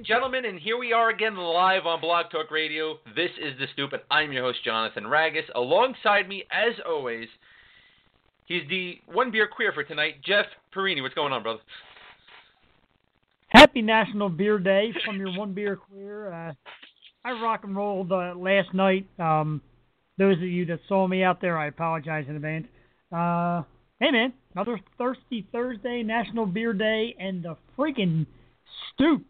And gentlemen, and here we are again live on Blog Talk Radio. This is The Stoop, and I'm your host, Jonathan Ragus. Alongside me, as always, he's the one beer queer for tonight, Jeff Porrini. What's going on, brother? Happy National Beer Day from your one beer queer. Uh, I rock and rolled uh, last night. Um, those of you that saw me out there, I apologize in advance. Uh, hey, man, another Thirsty Thursday, National Beer Day, and the freaking Stoop.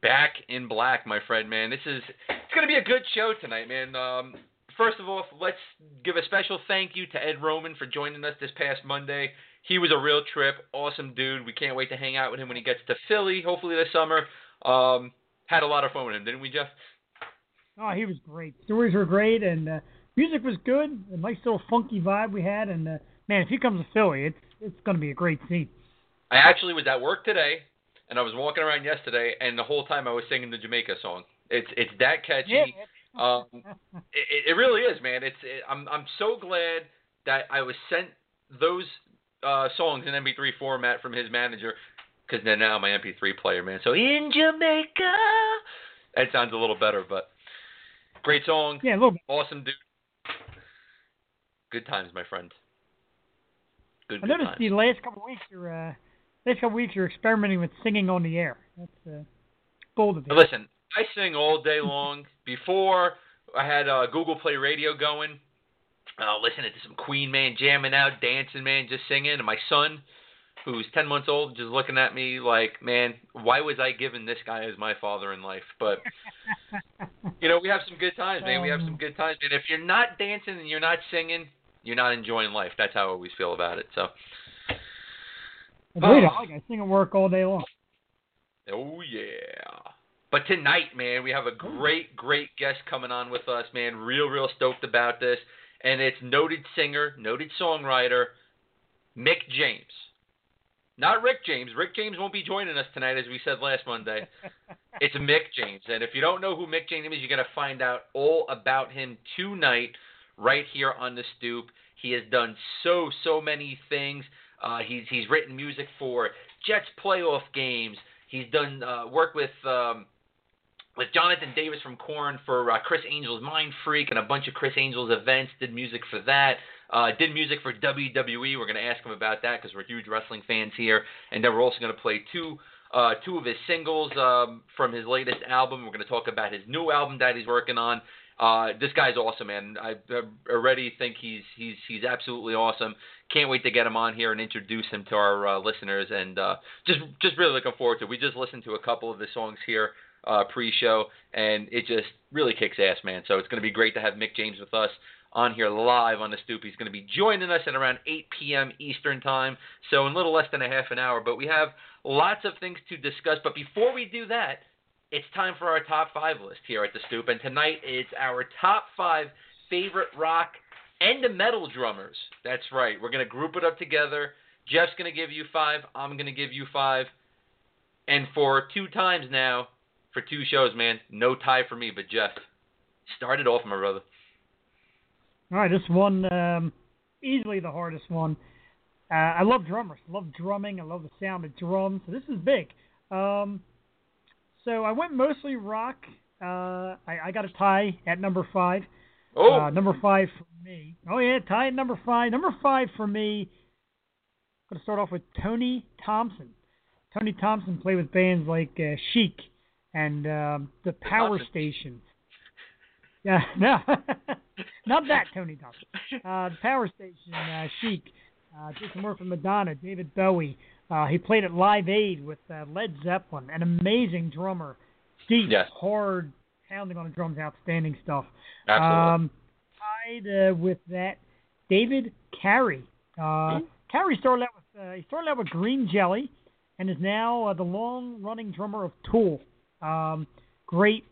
Back in black, my friend, man. This is it's gonna be a good show tonight, man. Um, first of all, let's give a special thank you to Ed Roman for joining us this past Monday. He was a real trip, awesome dude. We can't wait to hang out with him when he gets to Philly, hopefully this summer. Um, had a lot of fun with him, didn't we, Jeff? Oh, he was great. Stories were great, and uh, music was good. A nice little funky vibe we had, and uh, man, if he comes to Philly, it's it's going to be a great scene. I actually was at work today, and I was walking around yesterday, and the whole time I was singing the Jamaica song. It's it's that catchy. Yeah. Um, it, it really is, man. It's it, I'm I'm so glad that I was sent those uh, songs in MP3 format from his manager, because they're now my MP3 player, man. So in Jamaica, that sounds a little better, but great song. Yeah, a little bit. Awesome dude. Good times, my friend. Good, I good noticed times. the last couple of weeks you're uh, last couple weeks you're experimenting with singing on the air. That's uh, bold of you. Listen, I sing all day long. Before I had uh, Google Play Radio going, uh, listening to some Queen, man, jamming out, dancing, man, just singing. And my son, who's 10 months old, just looking at me like, man, why was I given this guy as my father in life? But, you know, we have some good times, man. We have some good times. And if you're not dancing and you're not singing, you're not enjoying life. That's how I always feel about it. So, Agreed. Oh. I like it. I sing at work all day long. Oh yeah. But tonight, man, we have a great, great guest coming on with us, man. Real, real stoked about this. And it's noted singer, noted songwriter, Mick James. Not Rick James. Rick James won't be joining us tonight, as we said last Monday. It's Mick James. And if you don't know who Mick James is, you're going to find out all about him tonight, right here on the stoop. He has done so, so many things. Uh, he's he's written music for Jets playoff games. He's done uh, work with um, with Jonathan Davis from Korn for uh, Criss Angel's Mind Freak and a bunch of Criss Angel's events. Did music for that. Uh, did music for WWE. We're going to ask him about that because we're huge wrestling fans here. And then we're also going to play two uh, two of his singles um, from his latest album. We're going to talk about his new album that he's working on. Uh, this guy's awesome, man. I, I already think he's he's he's absolutely awesome. Can't wait to get him on here and introduce him to our uh, listeners, and uh, just just really looking forward to. it. We just listened to a couple of the songs here uh, pre-show, and it just really kicks ass, man. So it's going to be great to have Mick James with us on here live on the stoop. He's going to be joining us at around 8 p.m. Eastern time, so in a little less than a half an hour. But we have lots of things to discuss. But before we do that, it's time for our top five list here at the stoop, and tonight it's our top five favorite rock and metal drummers. That's right. We're to group it up together. Jeff's to give you five. I'm to give you five. And for two times now, for two shows, man, no tie for me, but Jeff. Start it off, my brother. All right, this one um, easily the hardest one. Uh, I love drummers. I love drumming. I love the sound of drums. So this is big. Um, so I went mostly rock. Uh, I, I got a tie at number five. Oh, Uh, number five for me. Oh yeah, tie at number five. Number five for me. I'm gonna start off with Tony Thompson. Tony Thompson played with bands like uh, Chic and um, the Power. Station. Yeah, no, not that Tony Thompson. Uh, the Power Station, uh, Chic. Uh, did some work with Madonna, David Bowie. Uh, he played at Live Aid with uh, Led Zeppelin. An amazing drummer, deep, Yes. hard pounding on the drums, outstanding stuff. absolutely. Um, tied uh, with that, David Carey. Uh, Carey started out with uh, he started out with Green Jelly, and is now uh, the long-running drummer of Tool. Um, great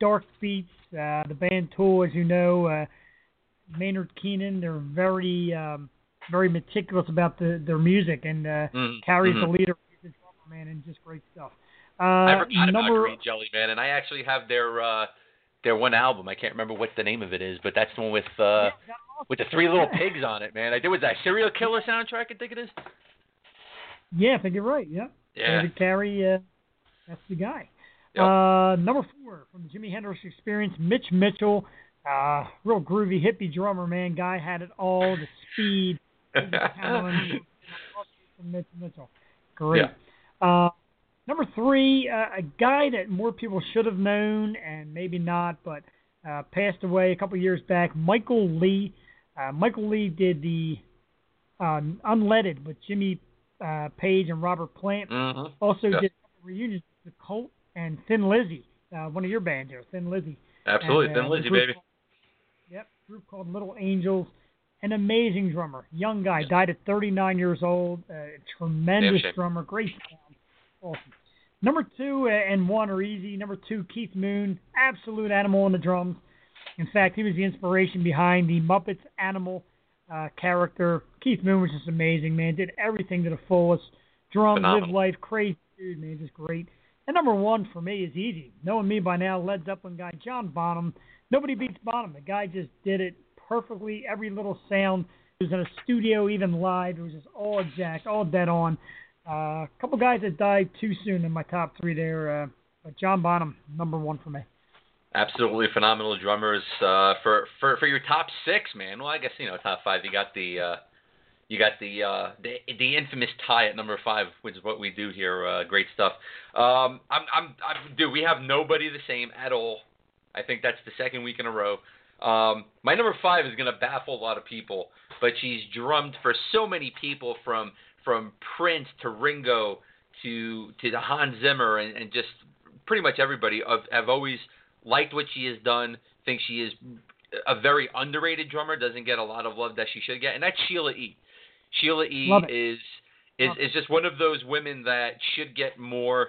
dark beats. Uh, the band Tool, as you know, uh, Maynard Keenan. They're very um, very meticulous about the, their music, and uh, Mhm, Carey's mhm. the leader, the drummer man, and just great stuff. Uh, I forgot number, about Green Jelly, man, and I actually have their uh their one album. I can't remember what the name of it is, but that's the one with uh with the three little pigs on it, man. I did was that Cereal Killer soundtrack. I think it is. Yeah, I think you're right. Yeah. Yeah. David Carey, uh, that's the guy. Yep. Uh, number four from the Jimi Hendrix Experience, Mitch Mitchell. Uh, real groovy hippie drummer, man. Guy had it all. The speed, the talent. from Mitch Mitchell. Great. Uh, number three, uh, a guy that more people should have known and maybe not, but uh, passed away a couple years back. Michael Lee. Uh, Michael Lee did the uh, Unledded with Jimmy uh, Page and Robert Plant. Mhm. Also Yeah. did reunions with the Cult and Thin Lizzy, uh, one of your bands there, Thin Lizzy. Absolutely, And, Thin Lizzy, baby. called- Yep, group called Little Angels. An amazing drummer, young guy, died at 39 years old. Uh, tremendous drummer, great sound, awesome. Number two uh, and one are easy. Number two, Keith Moon, absolute animal on the drums. In fact, he was the inspiration behind the Muppets animal uh, character. Keith Moon was just amazing, man. Did everything to the fullest. Drums, live life, crazy dude, man, just great. And number one for me is easy. Knowing me by now, Led Zeppelin guy John Bonham. Nobody beats Bonham. The guy just did it perfectly. Every little sound. It was in a studio, even live. It was just all exact, all dead on. Uh, a couple guys that died too soon in my top three there. Uh, but John Bonham, number one for me. Absolutely phenomenal drummers. Uh, for for for your top six, man. Well, I guess you know top five. You got the uh, you got the uh, the the infamous tie at number five, which is what we do here. Uh, great stuff. Um, I'm I'm I'm dude. We have nobody the same at all. I think that's the second week in a row. Um, my number five is gonna baffle a lot of people, but she's drummed for so many people from from Prince to Ringo to to the Hans Zimmer and, and just pretty much everybody. I've, I've always liked what she has done. Think she is a very underrated drummer. Doesn't get a lot of love that she should get, and that's Sheila E. Sheila E. Is is is just one of those women that should get more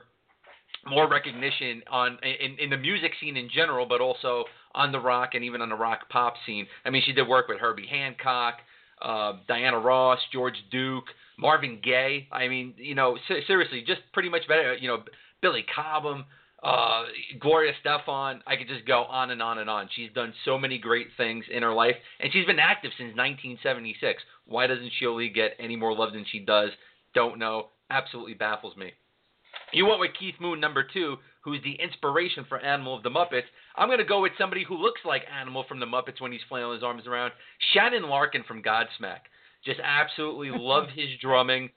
more recognition on in in the music scene in general, but also on the rock and even on the rock pop scene. I mean, she did work with Herbie Hancock, uh, Diana Ross, George Duke, Marvin Gaye. I mean, you know, se- seriously, just pretty much better. You know, Billy Cobham, uh, Gloria Stefan. I could just go on and on and on. She's done so many great things in her life, and she's been active since 1976. Why doesn't she only get any more love than she does? Don't know. Absolutely baffles me. You went with Keith Moon, number two, who's the inspiration for Animal of the Muppets. I'm going to go with somebody who looks like Animal from the Muppets when he's flailing his arms around. Shannon Larkin from Godsmack. Just absolutely love his drumming.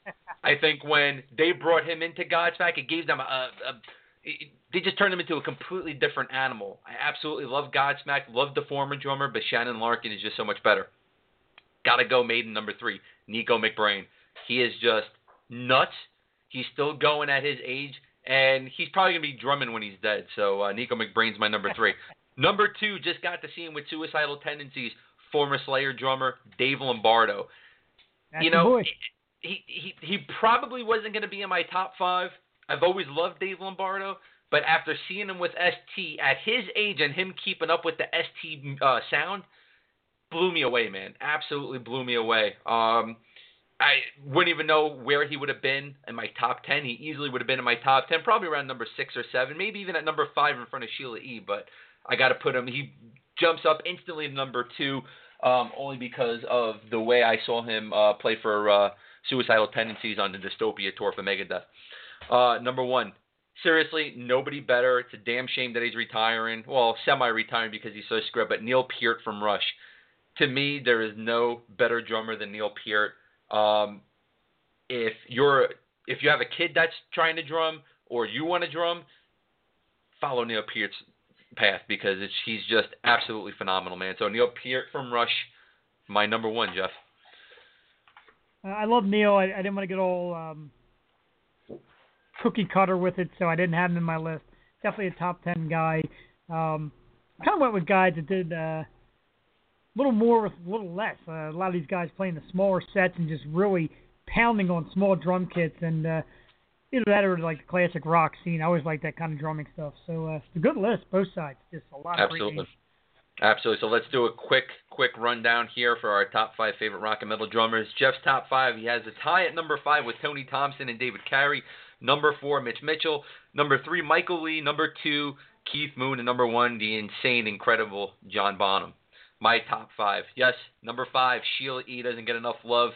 I think when they brought him into Godsmack, it gave them a, a it, they just turned him into a completely different animal. I absolutely love Godsmack, love the former drummer, but Shannon Larkin is just so much better. Gotta go Maiden number three, Nicko McBrain. He is just nuts. He's still going at his age, and he's probably gonna be drumming when he's dead. So uh, Nicko McBrain's my number three. number two, just got to see him with suicidal tendencies. Former Slayer drummer Dave Lombardo. That's you know, he he he probably wasn't going to be in my top five. I've always loved Dave Lombardo, but after seeing him with ST at his age and him keeping up with the ST uh, sound, blew me away, man. Absolutely blew me away. Um, I wouldn't even know where he would have been in my top ten. He easily would have been in my top ten, probably around number six or seven, maybe even at number five in front of Sheila E. But I got to put him. He jumps up instantly to number two, um, only because of the way I saw him uh, play for uh, Suicidal Tendencies on the Dystopia tour for Megadeth. Uh, number one, seriously, nobody better. It's a damn shame that he's retiring. Well, semi-retiring because he's so scrub. But Neil Peart from Rush. To me, there is no better drummer than Neil Peart. Um, if you're if you have a kid that's trying to drum or you want to drum, follow Neil Peart's path because it's he's just absolutely phenomenal, man. So Neil Peart from Rush, my number one, Jeff. Uh, I love Neil. I, I didn't want to get all um, cookie cutter with it, so I didn't have him in my list. Definitely a top ten guy. Um, kind of went with guys that did uh, little more with a little less. Uh, a lot of these guys playing the smaller sets and just really pounding on small drum kits and uh, either that or like the classic rock scene. I always like that kind of drumming stuff. So uh, it's a good list, both sides. Just a lot of Absolutely. Absolutely. So let's do a quick, quick rundown here for our top five favorite rock and metal drummers. Jeff's top five. He has a tie at number five with Tony Thompson and David Carey. Number four, Mitch Mitchell. Number three, Michael Lee. Number two, Keith Moon. And number one, the insane, incredible John Bonham. My top five. Yes, number five, Sheila E. doesn't get enough love.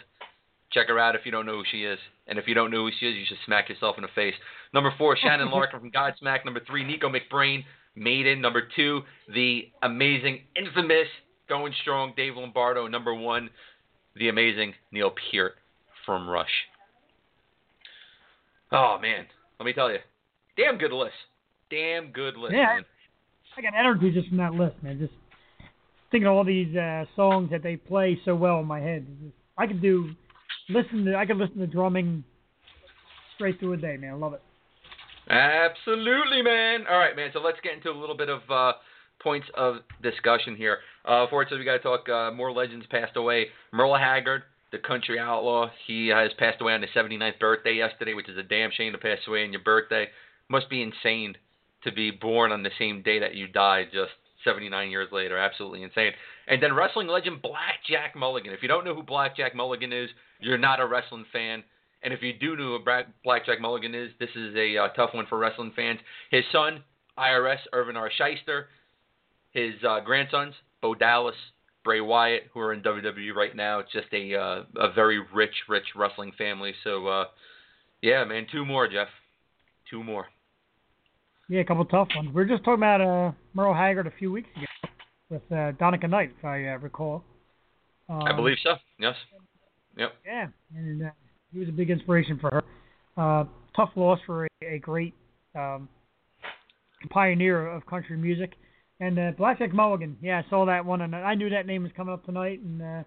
Check her out if you don't know who she is. And if you don't know who she is, you should smack yourself in the face. Number four, Shannon Larkin from Godsmack. Number three, Nicko McBrain, Maiden. Number two, the amazing, infamous, going strong, Dave Lombardo. Number one, the amazing Neil Peart from Rush. Oh man, let me tell you, damn good list. Damn good list, Yeah. man. I got energy just from that list, man. Just thinking all these uh, songs that they play so well in my head. I could do listen to I could listen to drumming straight through a day, man. I love it. Absolutely, man. All right, man. So let's get into a little bit of uh, points of discussion here. Uh, fortunately, we got to talk uh, more legends passed away. Merle Haggard, the country outlaw, he has passed away on his 79th birthday yesterday, which is a damn shame to pass away on your birthday. Must be insane to be born on the same day that you died, just 79 years later. Absolutely insane. And then wrestling legend Blackjack Mulligan. If you don't know who Blackjack Mulligan is, you're not a wrestling fan. And if you do know who Blackjack Mulligan is, this is a uh, tough one for wrestling fans. His son, IRS Irwin R. Schyster, his uh, grandsons, Bo Dallas, Bray Wyatt, who are in WWE right now. It's just a uh, a very rich, rich wrestling family. So, uh, yeah, man, two more, Jeff. Two more. Yeah, a couple tough ones. We were just talking about uh, Merle Haggard a few weeks ago with uh, Donica Knight, if I uh, recall. Um, I believe so. Yes. Yep. Yeah, and uh, he was a big inspiration for her. Uh, tough loss for a, a great um, pioneer of country music. And uh, Blackjack Mulligan, yeah, I saw that one, and I knew that name was coming up tonight. And uh,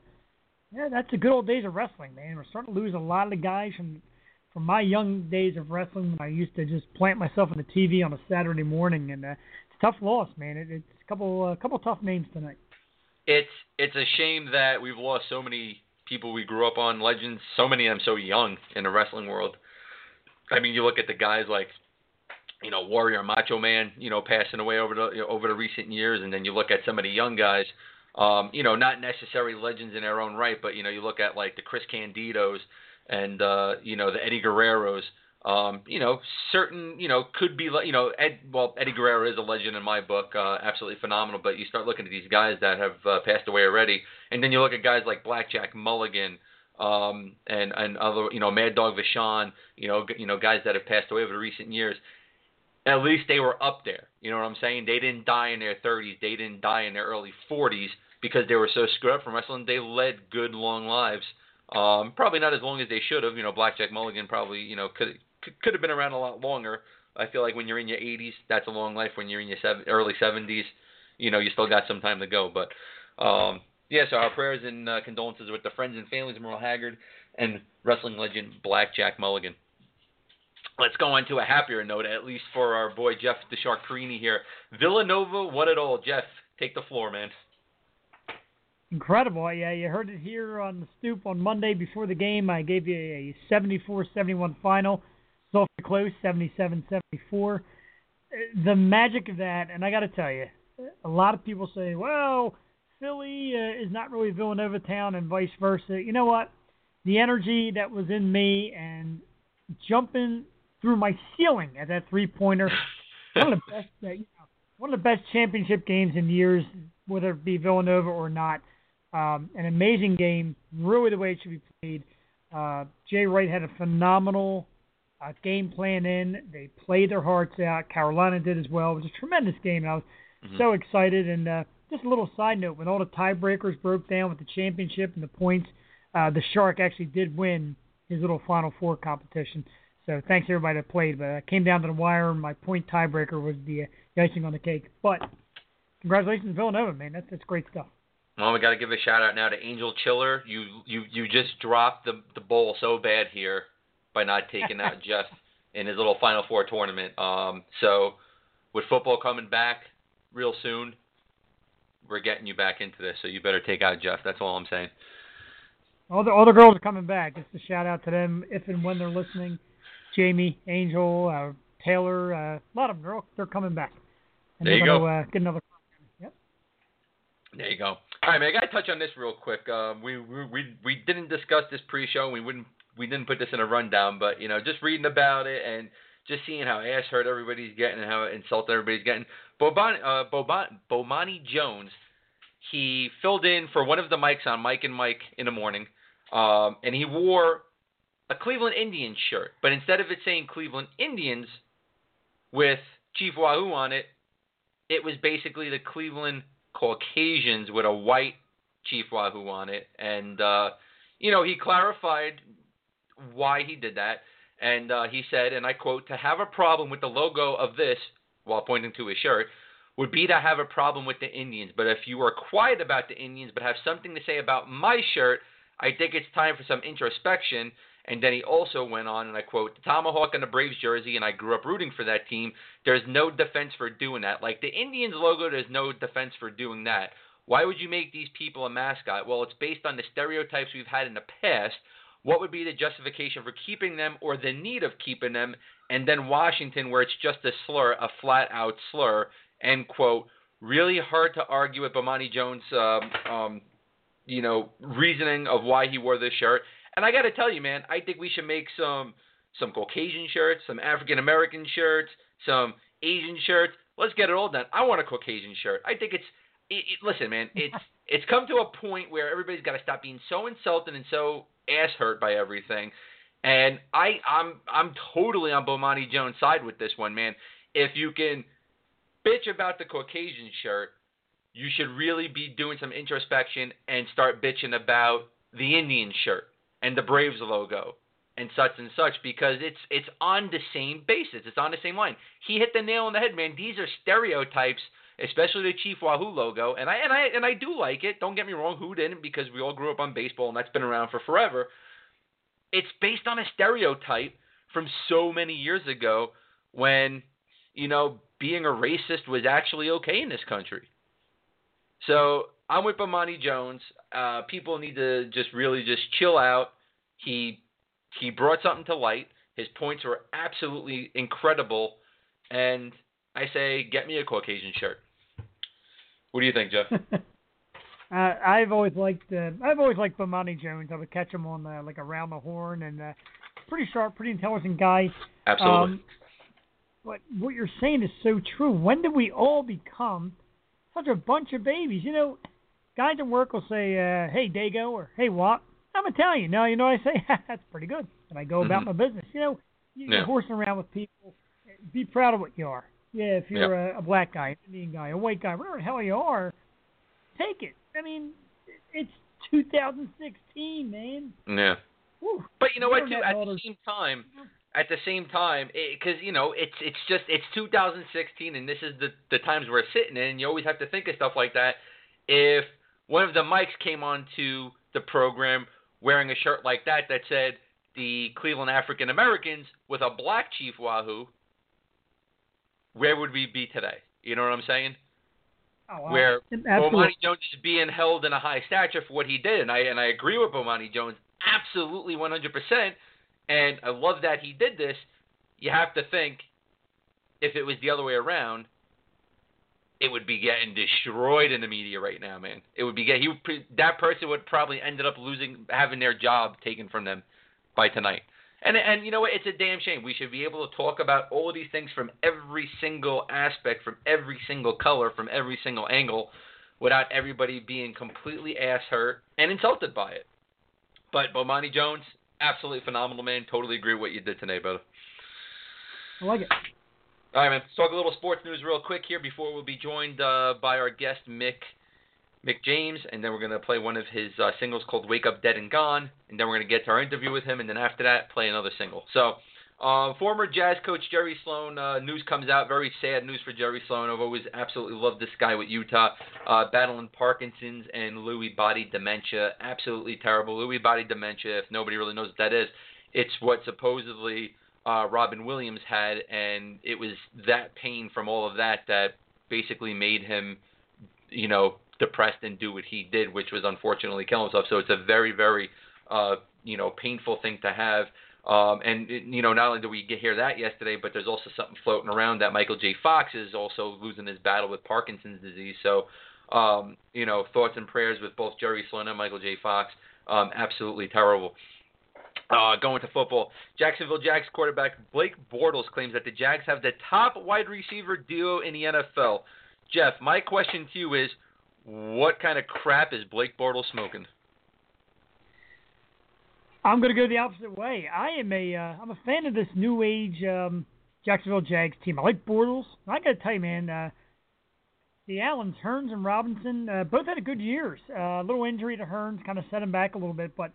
yeah, that's the good old days of wrestling, man. We're starting to lose a lot of the guys from from my young days of wrestling when I used to just plant myself on the TV on a Saturday morning. And uh, it's a tough loss, man. It, it's a couple a couple tough names tonight. It's it's a shame that we've lost so many people we grew up on, legends. So many of them so young in the wrestling world. I mean, you look at the guys like you know, Warrior Macho Man, you know, passing away over the over the recent years, and then you look at some of the young guys, um, you know, not necessarily legends in their own right, but you know, you look at like the Chris Candidos and uh, you know the Eddie Guerreros. Um, you know, certain, you know, could be, you know, Ed, well, Eddie Guerrero is a legend in my book, uh, absolutely phenomenal. But you start looking at these guys that have uh, passed away already, and then you look at guys like Blackjack Mulligan, um, and and other, you know, Mad Dog Vachon, you know, you know, guys that have passed away over the recent years at least they were up there. You know what I'm saying? They didn't die in their 30s. They didn't die in their early 40s because they were so screwed up from wrestling. They led good long lives. Um, probably not as long as they should have. You know, Blackjack Mulligan probably you know could could, have been around a lot longer. I feel like when you're in your 80s, that's a long life. When you're in your seven, early 70s, you know you still got some time to go. But um, yeah, so our prayers and uh, condolences with the friends and families of Merle Haggard and wrestling legend Blackjack Mulligan let's go on to a happier note, at least for our boy Jeff DeSharcrini here. Villanova what it all. Jeff, take the floor, man. Incredible. Yeah, you heard it here on the stoop on Monday before the game. I gave you a 74-71 final. It's awfully close, 77-74. The magic of that, and I got to tell you, a lot of people say, well, Philly uh, is not really Villanova town and vice versa. You know what? The energy that was in me and jumping through my ceiling at that three-pointer, one of the best, uh, you know, one of the best championship games in years, whether it be Villanova or not. Um, an amazing game, really the way it should be played. Uh, Jay Wright had a phenomenal uh, game plan in. They played their hearts out. Carolina did as well. It was a tremendous game, and I was Mhm. so excited. And uh, just a little side note: when all the tiebreakers broke down with the championship and the points, uh, the Shark actually did win his little Final Four competition. So thanks everybody that played. But I came down to the wire, and my point tiebreaker was the, uh, the icing on the cake. But congratulations, Villanova, man. That's that's great stuff. Well, we got to give a shout out now to Angel Chiller. You you you just dropped the the bowl so bad here by not taking out Jeff in his little Final Four tournament. Um, so with football coming back real soon, we're getting you back into this. So you better take out Jeff. That's all I'm saying. All the all the girls are coming back. Just a shout out to them if and when they're listening. Jamie, Angel, uh, Taylor, uh, a lot of them. They're, all, they're coming back. And There you gonna, go. Uh, get another. Yep. There you go. All right, man. I gotta touch on this real quick. Um, we, we we we didn't discuss this pre-show. We wouldn't we didn't put this in a rundown, but you know, just reading about it and just seeing how ass hurt everybody's getting and how insulted everybody's getting. Boban, uh, Boban, Bomani Jones, he filled in for one of the mics on Mike and Mike in the morning. um, and he wore a Cleveland Indians shirt, but instead of it saying Cleveland Indians with Chief Wahoo on it, it was basically the Cleveland Caucasians with a white Chief Wahoo on it, and uh, you know he clarified why he did that, and uh, he said, and I quote, "To have a problem with the logo of this," while pointing to his shirt, would be to have a problem with the Indians. But if you are quiet about the Indians but have something to say about my shirt, I think it's time for some introspection. And then he also went on, and I quote, the Tomahawk and the Braves jersey, and I grew up rooting for that team. There's no defense for doing that. Like the Indians logo, there's no defense for doing that. Why would you make these people a mascot? Well, it's based on the stereotypes we've had in the past. What would be the justification for keeping them or the need of keeping them? And then Washington, where it's just a slur, a flat out slur, end quote. Really hard to argue with Bomani Jones' um, um, you know, reasoning of why he wore this shirt. And I got to tell you, man, I think we should make some some Caucasian shirts, some African American shirts, some Asian shirts. Let's get it all done. I want a Caucasian shirt. I think it's it, it, listen, man, it's it's come to a point where everybody's got to stop being so insulted and so ass hurt by everything. And I I'm I'm totally on Bomani Jones' side with this one, man. If you can bitch about the Caucasian shirt, you should really be doing some introspection and start bitching about the Indian shirt and the Braves logo and such and such because it's it's on the same basis. It's on the same line. He hit the nail on the head, man. These are stereotypes, especially the Chief Wahoo logo, and I and I and I do like it. Don't get me wrong, who didn't? Because we all grew up on baseball and that's been around for forever. It's based on a stereotype from so many years ago when you know being a racist was actually okay in this country. So I'm with Bomani Jones. Uh, people need to just really just chill out. He he brought something to light. His points were absolutely incredible, and I say, get me a Caucasian shirt. What do you think, Jeff? uh, I've always liked uh, I've always liked Bomani Jones. I would catch him on uh, like around the horn, and uh, pretty sharp, pretty intelligent guy. Absolutely. Um, but what you're saying is so true. When did we all become such a bunch of babies? You know, guys at work will say, uh, "Hey, Dago," or "Hey, Wop." I'm Italian. Now you know what I say. That's pretty good, and I go about mm-hmm. my business. You know, you, yeah. you're horsing around with people. Be proud of what you are. Yeah, if you're yeah. a, a black guy, an Indian guy, a white guy, whatever the hell you are, take it. I mean, it's 2016, man. Yeah. Whew. But you know what? Too at the same time, at the same time, because you know it's it's just it's 2016, and this is the the times we're sitting in. You always have to think of stuff like that. If one of the mics came onto the program wearing a shirt like that that said the Cleveland African Americans with a black Chief Wahoo, where would we be today? You know what I'm saying? Oh, wow. Where Absolutely. Bomani Jones is being held in a high stature for what he did, and I and I agree with Bomani Jones absolutely 100%. And I love that he did this. You have to think if it was the other way around, it would be getting destroyed in the media right now, man. It would be get he would, that person would probably ended up losing having their job taken from them by tonight. And and you know what? It's a damn shame. We should be able to talk about all these things from every single aspect, from every single color, from every single angle, without everybody being completely ass hurt and insulted by it. But Bomani Jones, absolutely phenomenal man. Totally agree with what you did today, brother. I like it. All right, man. Let's talk a little sports news real quick here before we'll be joined uh, by our guest Mick Mick James, and then we're gonna play one of his uh, singles called "Wake Up Dead and Gone," and then we're gonna get to our interview with him, and then after that, play another single. So, uh, former Jazz coach Jerry Sloan, uh, news comes out. Very sad news for Jerry Sloan. I've always absolutely loved this guy with Utah, uh, battling Parkinson's and Lewy body dementia. Absolutely terrible. Lewy body dementia. If nobody really knows what that is, it's what supposedly uh, Robin Williams had, and it was that pain from all of that that basically made him, you know, depressed and do what he did, which was unfortunately kill himself. So it's a very, very, uh, you know, painful thing to have. Um, and you know, not only did we get hear that yesterday, but there's also something floating around that Michael J. Fox is also losing his battle with Parkinson's disease. So, um, you know, thoughts and prayers with both Jerry Sloan and Michael J. Fox. Um, absolutely terrible. Uh, going to football, Jacksonville Jags quarterback Blake Bortles claims that the Jags have the top wide receiver duo in the NFL. Jeff, my question to you is, what kind of crap is Blake Bortles smoking? I'm going to go the opposite way. I am a uh, I'm a fan of this new age um, Jacksonville Jags team. I like Bortles. I got to tell you, man, uh, the Allens, Hurns and Robinson, uh, both had a good years. Uh, a little injury to Hurns kind of set him back a little bit, but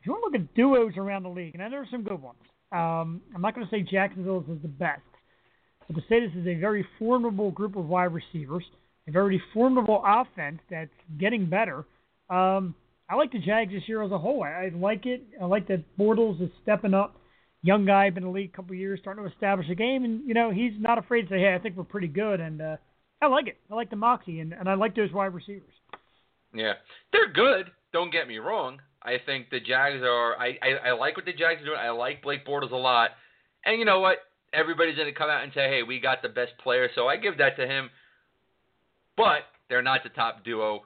if you want to look at duos around the league, and there are some good ones. Um, I'm not going to say Jacksonville's is the best, but to say this is a very formidable group of wide receivers, a very formidable offense that's getting better. Um, I like the Jags this year as a whole. I, I like it. I like that Bortles is stepping up. Young guy, been in the league a couple of years, starting to establish a game, and you know he's not afraid to say, "Hey, I think we're pretty good," and uh, I like it. I like the moxie, and, and I like those wide receivers. Yeah, they're good. Don't get me wrong. I think the Jags are. I, I I like what the Jags are doing. I like Blake Bortles a lot. And you know what? Everybody's going to come out and say, "Hey, we got the best player," so I give that to him. But they're not the top duo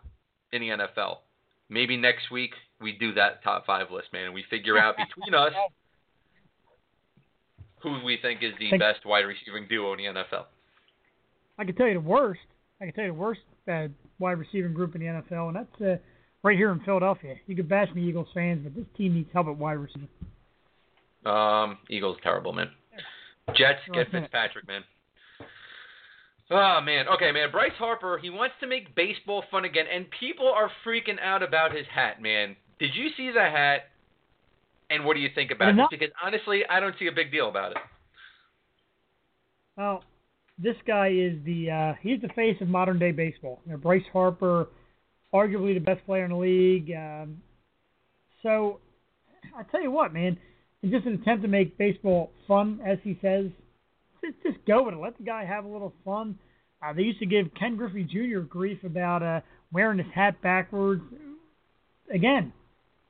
in the NFL. Maybe next week we do that top five list, man, and we figure out between us who we think is the best wide receiving duo in the NFL. I can tell you the worst. I can tell you the worst uh, wide receiving group in the NFL, and that's uh, right here in Philadelphia. You can bash me, Eagles fans, but this team needs help at wide receiver. Um, Eagles terrible, man. Jets get Fitzpatrick, man. Oh man, okay, man. Bryce Harper, he wants to make baseball fun again, and people are freaking out about his hat, man. Did you see the hat? And what do you think about it? Because honestly, I don't see a big deal about it. Well, this guy is the uh, he's the face of modern day baseball. You know, Bryce Harper, arguably the best player in the league. Um, so I tell you what, man, in just an attempt to make baseball fun, as he says, just, just go with it. Let the guy have a little fun. Uh, they used to give Ken Griffey Jr. grief about uh, wearing his hat backwards. Again,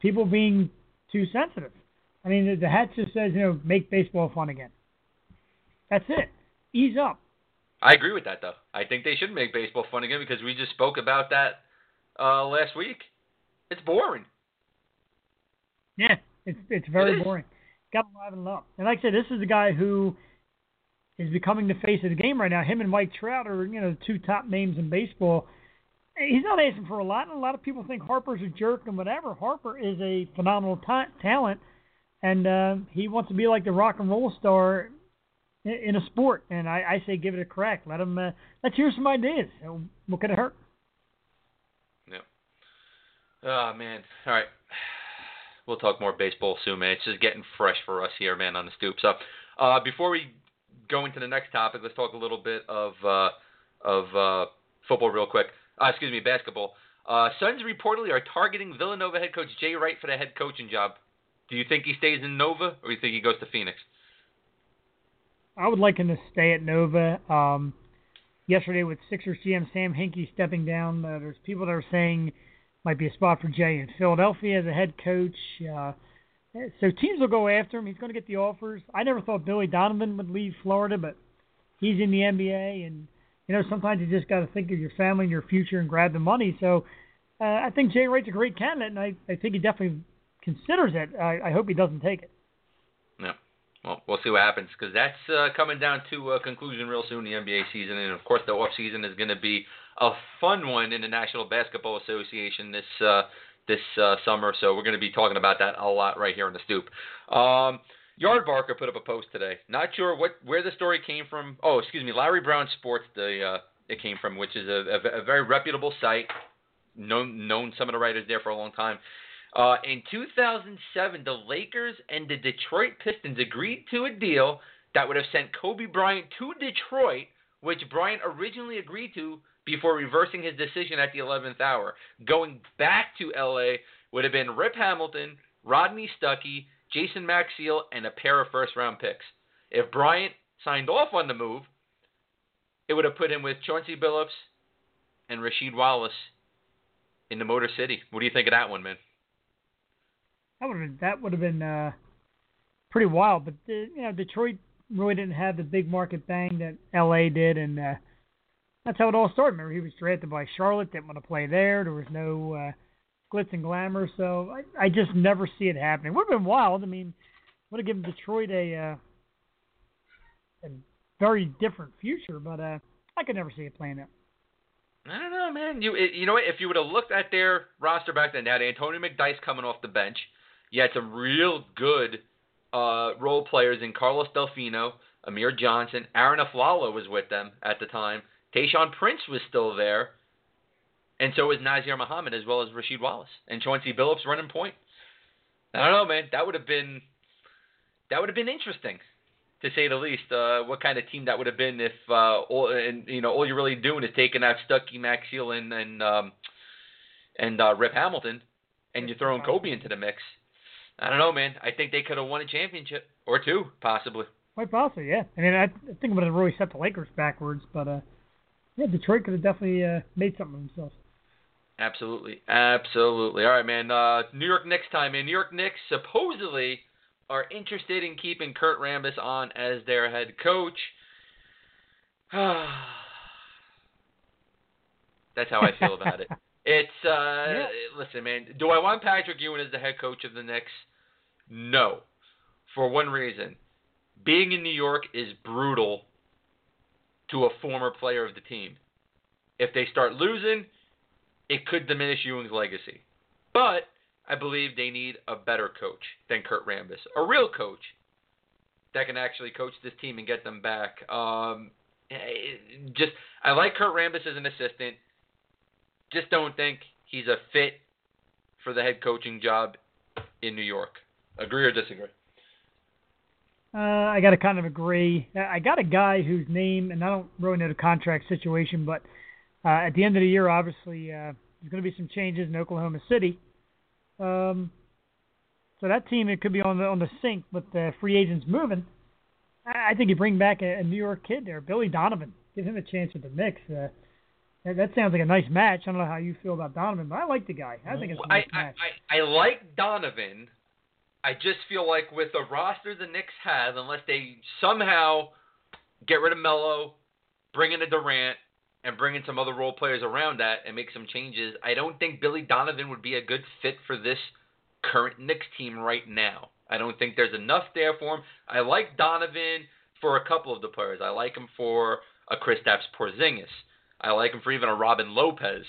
people being too sensitive. I mean, the, the hat just says, you know, make baseball fun again. That's it. Ease up. I agree with that, though. I think they should make baseball fun again because we just spoke about that uh, last week. It's boring. Yeah, it's it's very it boring. Got to liven it up. And like I said, this is a guy who is becoming the face of the game right now. Him and Mike Trout are you know the two top names in baseball. He's not asking for a lot, and a lot of people think Harper's a jerk and whatever. Harper is a phenomenal ta- talent, and uh, he wants to be like the rock and roll star in a sport, and I, I say give it a crack. Let him. Uh, let's hear some ideas. What could it hurt? Oh man. All right. We'll talk more baseball soon, man. It's just getting fresh for us here, man, on the stoop. So, uh, before we go into the next topic, let's talk a little bit of uh, of uh, football real quick. Uh, excuse me, basketball. Uh, Suns reportedly are targeting Villanova head coach Jay Wright for the head coaching job. Do you think he stays in Nova, or do you think he goes to Phoenix? I would like him to stay at Nova. Um, yesterday with Sixers GM Sam Hinkie stepping down, uh, there's people that are saying might be a spot for Jay in Philadelphia as a head coach. Uh, so teams will go after him. He's going to get the offers. I never thought Billy Donovan would leave Florida, but he's in the NBA, and you know sometimes you just got to think of your family and your future and grab the money. So uh, I think Jay Wright's a great candidate, and I, I think he definitely considers it. I, I hope he doesn't take it. Yeah. Well, we'll see what happens because that's uh, coming down to a conclusion real soon. The NBA season, and of course, the off season is going to be a fun one in the National Basketball Association this uh, this uh, summer. So we're going to be talking about that a lot right here on the stoop. Um, Yardbarker put up a post today. Not sure what where the story came from. Oh, excuse me, Larry Brown Sports. The uh, it came from, which is a, a, a very reputable site. Known known some of the writers there for a long time. Uh, in 2007, the Lakers and the Detroit Pistons agreed to a deal that would have sent Kobe Bryant to Detroit, which Bryant originally agreed to before reversing his decision at the 11th hour. Going back to LA would have been Rip Hamilton, Rodney Stuckey, Jason Maxiell, and a pair of first round picks. If Bryant signed off on the move, it would have put him with Chauncey Billups and Rasheed Wallace in the Motor City. What do you think of that one, man? That would have been, that would have been uh, pretty wild. But uh, you know, Detroit really didn't have the big market bang that L.A. did, and uh, that's how it all started. Remember, he was drafted by Charlotte, didn't want to play there. There was no uh, glitz and glamour, so I, I just never see it happening. Would have been wild. I mean, would have given Detroit a uh, a very different future, but uh, I could never see it playing out. I don't know, man. You you know what? If you would have looked at their roster back then, they had Antonio McDyess coming off the bench. You had some real good uh, role players in Carlos Delfino, Amir Johnson, Arron Afflalo was with them at the time. Tayshaun Prince was still there, and so was Nazr Muhammad as well as Rasheed Wallace and Chauncey Billups running point. I don't know, man. That would have been that would have been interesting, to say the least. Uh, what kind of team that would have been if uh, all and you know all you're really doing is taking out Stuckey, Max Seelan, and um, and uh, Rip Hamilton, and you're throwing Kobe into the mix. I don't know, man. I think they could have won a championship or two, possibly. Quite possibly, yeah. I mean, I, think would have really set the Lakers backwards, but uh, yeah, Detroit could have definitely uh, made something of themselves. Absolutely, absolutely. All right, man. Uh, New York Knicks time, man. New York Knicks supposedly are interested in keeping Kurt Rambis on as their head coach. That's how I feel about it. It's uh, yeah. listen, man. Do I want Patrick Ewing as the head coach of the Knicks? No, for one reason. Being in New York is brutal to a former player of the team. If they start losing, it could diminish Ewing's legacy. But I believe they need a better coach than Kurt Rambis, a real coach that can actually coach this team and get them back. Um, just I like Kurt Rambis as an assistant. Just don't think he's a fit for the head coaching job in New York. Agree or disagree? Uh, I got to kind of agree. I got a guy whose name, and I don't really know the contract situation, but uh, at the end of the year, obviously, uh, there's going to be some changes in Oklahoma City. Um, so that team, it could be on the on the sink with the free agents moving. I think you bring back a, a New York kid there, Billy Donovan. Give him a chance with the mix. Uh, that, that sounds like a nice match. I don't know how you feel about Donovan, but I like the guy. I think it's a nice I, match. I, I, I like Donovan. I just feel like with the roster the Knicks have, unless they somehow get rid of Melo, bring in a Durant, and bring in some other role players around that and make some changes, I don't think Billy Donovan would be a good fit for this current Knicks team right now. I don't think there's enough there for him. I like Donovan for a couple of the players. I like him for a Kristaps Porzingis. I like him for even a Robin Lopez.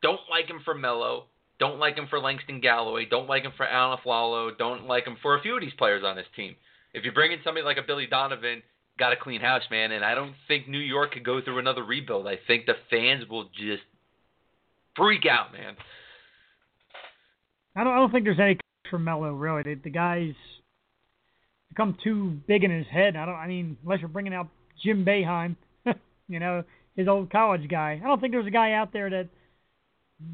Don't like him for Melo. Don't like him for Langston Galloway. Don't like him for Arron Afflalo. Don't like him for a few of these players on this team. If you bring in somebody like a Billy Donovan, got a clean house, man. And I don't think New York could go through another rebuild. I think the fans will just freak out, man. I don't. I don't think there's any for Melo really. The, the guy's become too big in his head. I don't. I mean, unless you're bringing out Jim Boeheim, you know, his old college guy. I don't think there's a guy out there that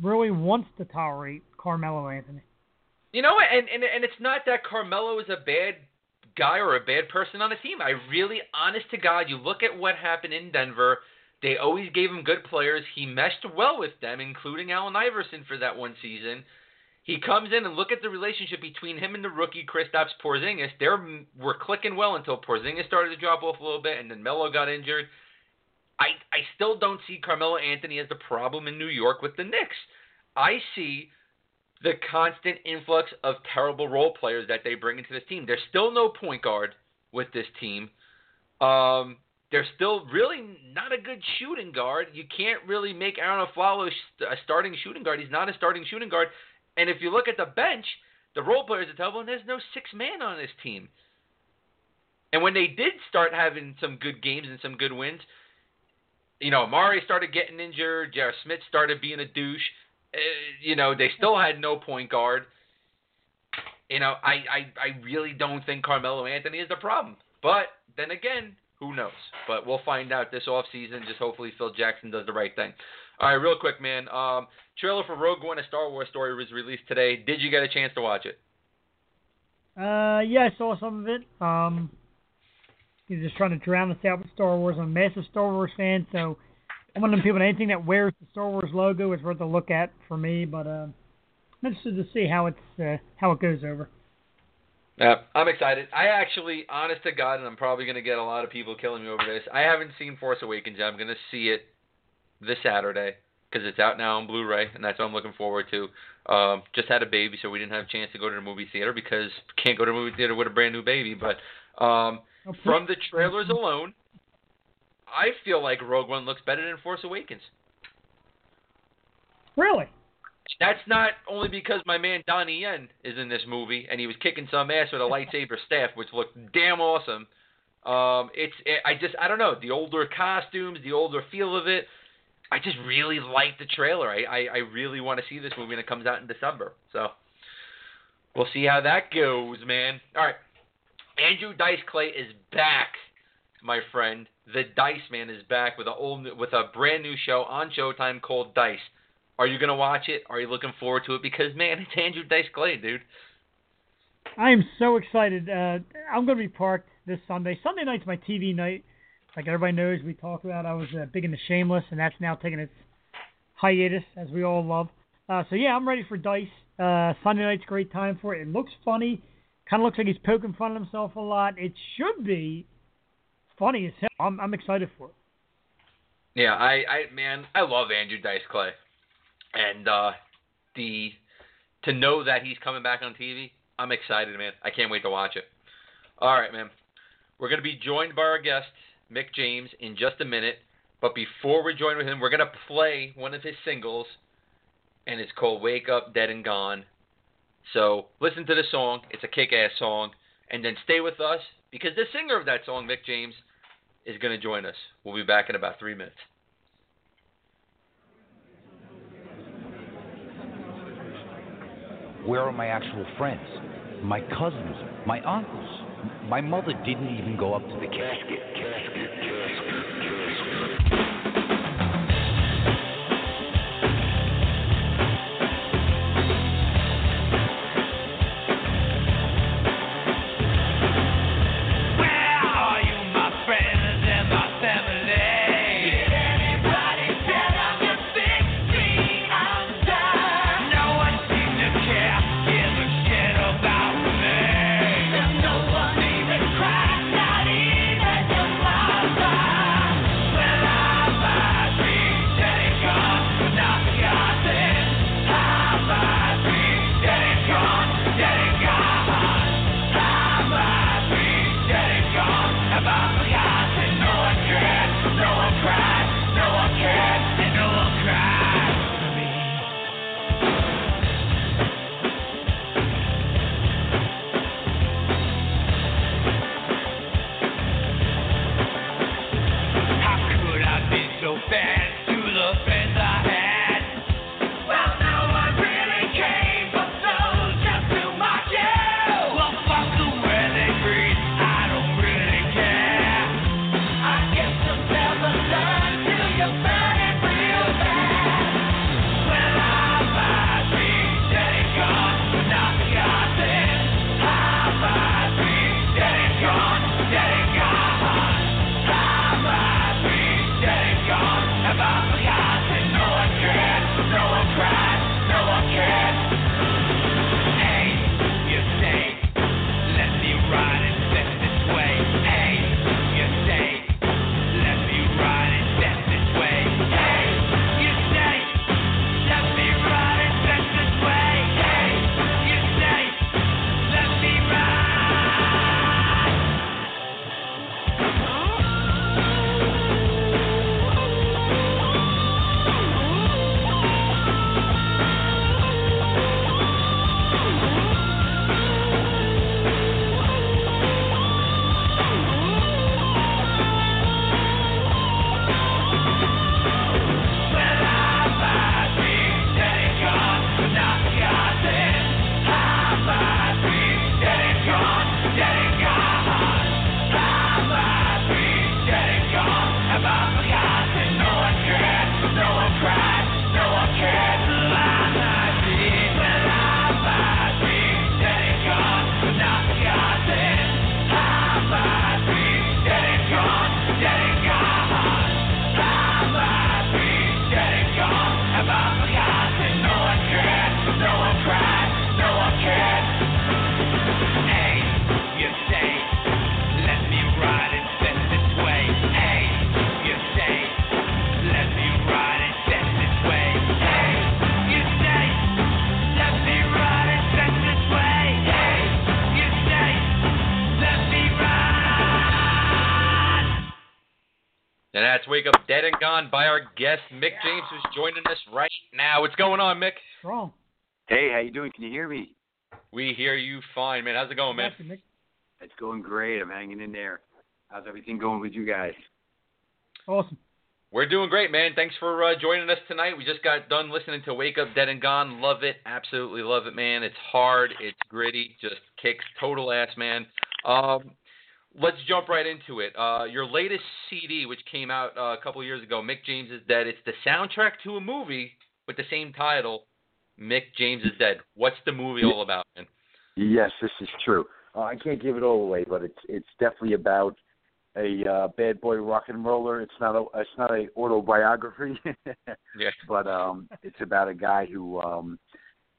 really wants to tolerate Carmelo Anthony. You know, and and and it's not that Carmelo is a bad guy or a bad person on the team. I really, honest to God, you look at what happened in Denver. They always gave him good players. He meshed well with them, including Allen Iverson for that one season. He comes in and look at the relationship between him and the rookie Kristaps Porzingis. They were clicking well until Porzingis started to drop off a little bit, and then Melo got injured. I I still don't see Carmelo Anthony as the problem in New York with the Knicks. I see the constant influx of terrible role players that they bring into this team. There's still no point guard with this team. Um, there's still really not a good shooting guard. You can't really make Arron Afflalo a starting shooting guard. He's not a starting shooting guard. And if you look at the bench, the role players are terrible, and there's no six man on this team. And when they did start having some good games and some good wins, you know, Amari started getting injured. J.R. Smith started being a douche. Uh, you know, they still had no point guard. You know, I, I, I really don't think Carmelo Anthony is the problem. But then again, who knows? But we'll find out this off season. Just hopefully Phil Jackson does the right thing. All right, real quick, man. Um, trailer for Rogue One, a Star Wars story, was released today. Did you get a chance to watch it? Uh, yeah, I saw some of it. Um, he's just trying to drown us out with Star Wars. I'm a massive Star Wars fan, so I'm one of them people. Anything that wears the Star Wars logo is worth a look at for me. But uh, I'm interested to see how it's uh, how it goes over. Yeah, I'm excited. I actually, honest to God, and I'm probably going to get a lot of people killing me over this. I haven't seen Force Awakens. Yet. I'm going to see it this Saturday because it's out now on Blu-ray, and that's what I'm looking forward to. Um, just had a baby, so we didn't have a chance to go to the movie theater because can't go to the movie theater with a brand new baby. But um, from the trailers alone, I feel like Rogue One looks better than Force Awakens. Really? That's not only because my man Donnie Yen is in this movie and he was kicking some ass with a lightsaber staff, which looked damn awesome. Um, it's it, I just I don't know the older costumes, the older feel of it. I just really like the trailer. I I, I really want to see this movie when it comes out in December. So we'll see how that goes, man. All right, Andrew Dice Clay is back, my friend. The Dice Man is back with a old with a brand new show on Showtime called Dice. Are you gonna watch it? Are you looking forward to it? Because man, it's Andrew Dice Clay, dude. I am so excited. Uh, I'm going to be parked this Sunday. Sunday night's my TV night. Like everybody knows, we talk about I was uh, big into Shameless, and that's now taking its hiatus, as we all love. Uh, so yeah, I'm ready for Dice. Uh, Sunday night's a great time for it. It looks funny. Kind of looks like he's poking fun at himself a lot. It should be funny as hell. I'm, I'm excited for it. Yeah, I, I man, I love Andrew Dice Clay, and uh, the to know that he's coming back on TV, I'm excited, man. I can't wait to watch it. All right, man. We're to be joined by our guest, Mick James, in just a minute. But before we join with him, we're to play one of his singles, and it's called Wake Up Dead and Gone. So listen to the song. It's a kick ass song. And then stay with us because the singer of that song, Mick James, is going to join us. We'll be back in about three minutes. Where are my actual friends? My cousins? My uncles? My mother didn't even go up to the casket. Casket, casket, casket. That's Wake Up Dead and Gone by our guest, Mick James, who's joining us right now. What's going on, Mick? Strong. Hey, how you doing? Can you hear me? We hear you fine, man. How's it going, man? Got you, Mick. It's going great. I'm hanging in there. How's everything going with you guys? Awesome. We're doing great, man. Thanks for uh, joining us tonight. We just got done listening to Wake Up Dead and Gone. Love it. Absolutely love it, man. It's hard. It's gritty. Just kicks total ass, man. Um, let's jump right into it. Uh, your latest CD, which came out uh, a couple of years ago, Mick James is Dead. It's the soundtrack to a movie with the same title, Mick James is Dead. What's the movie all about, man? Yes, this is true. Uh, I can't give it all away, but it's it's definitely about a uh, bad boy rock and roller. It's not a it's not a autobiography, Yeah. but um, it's about a guy who um,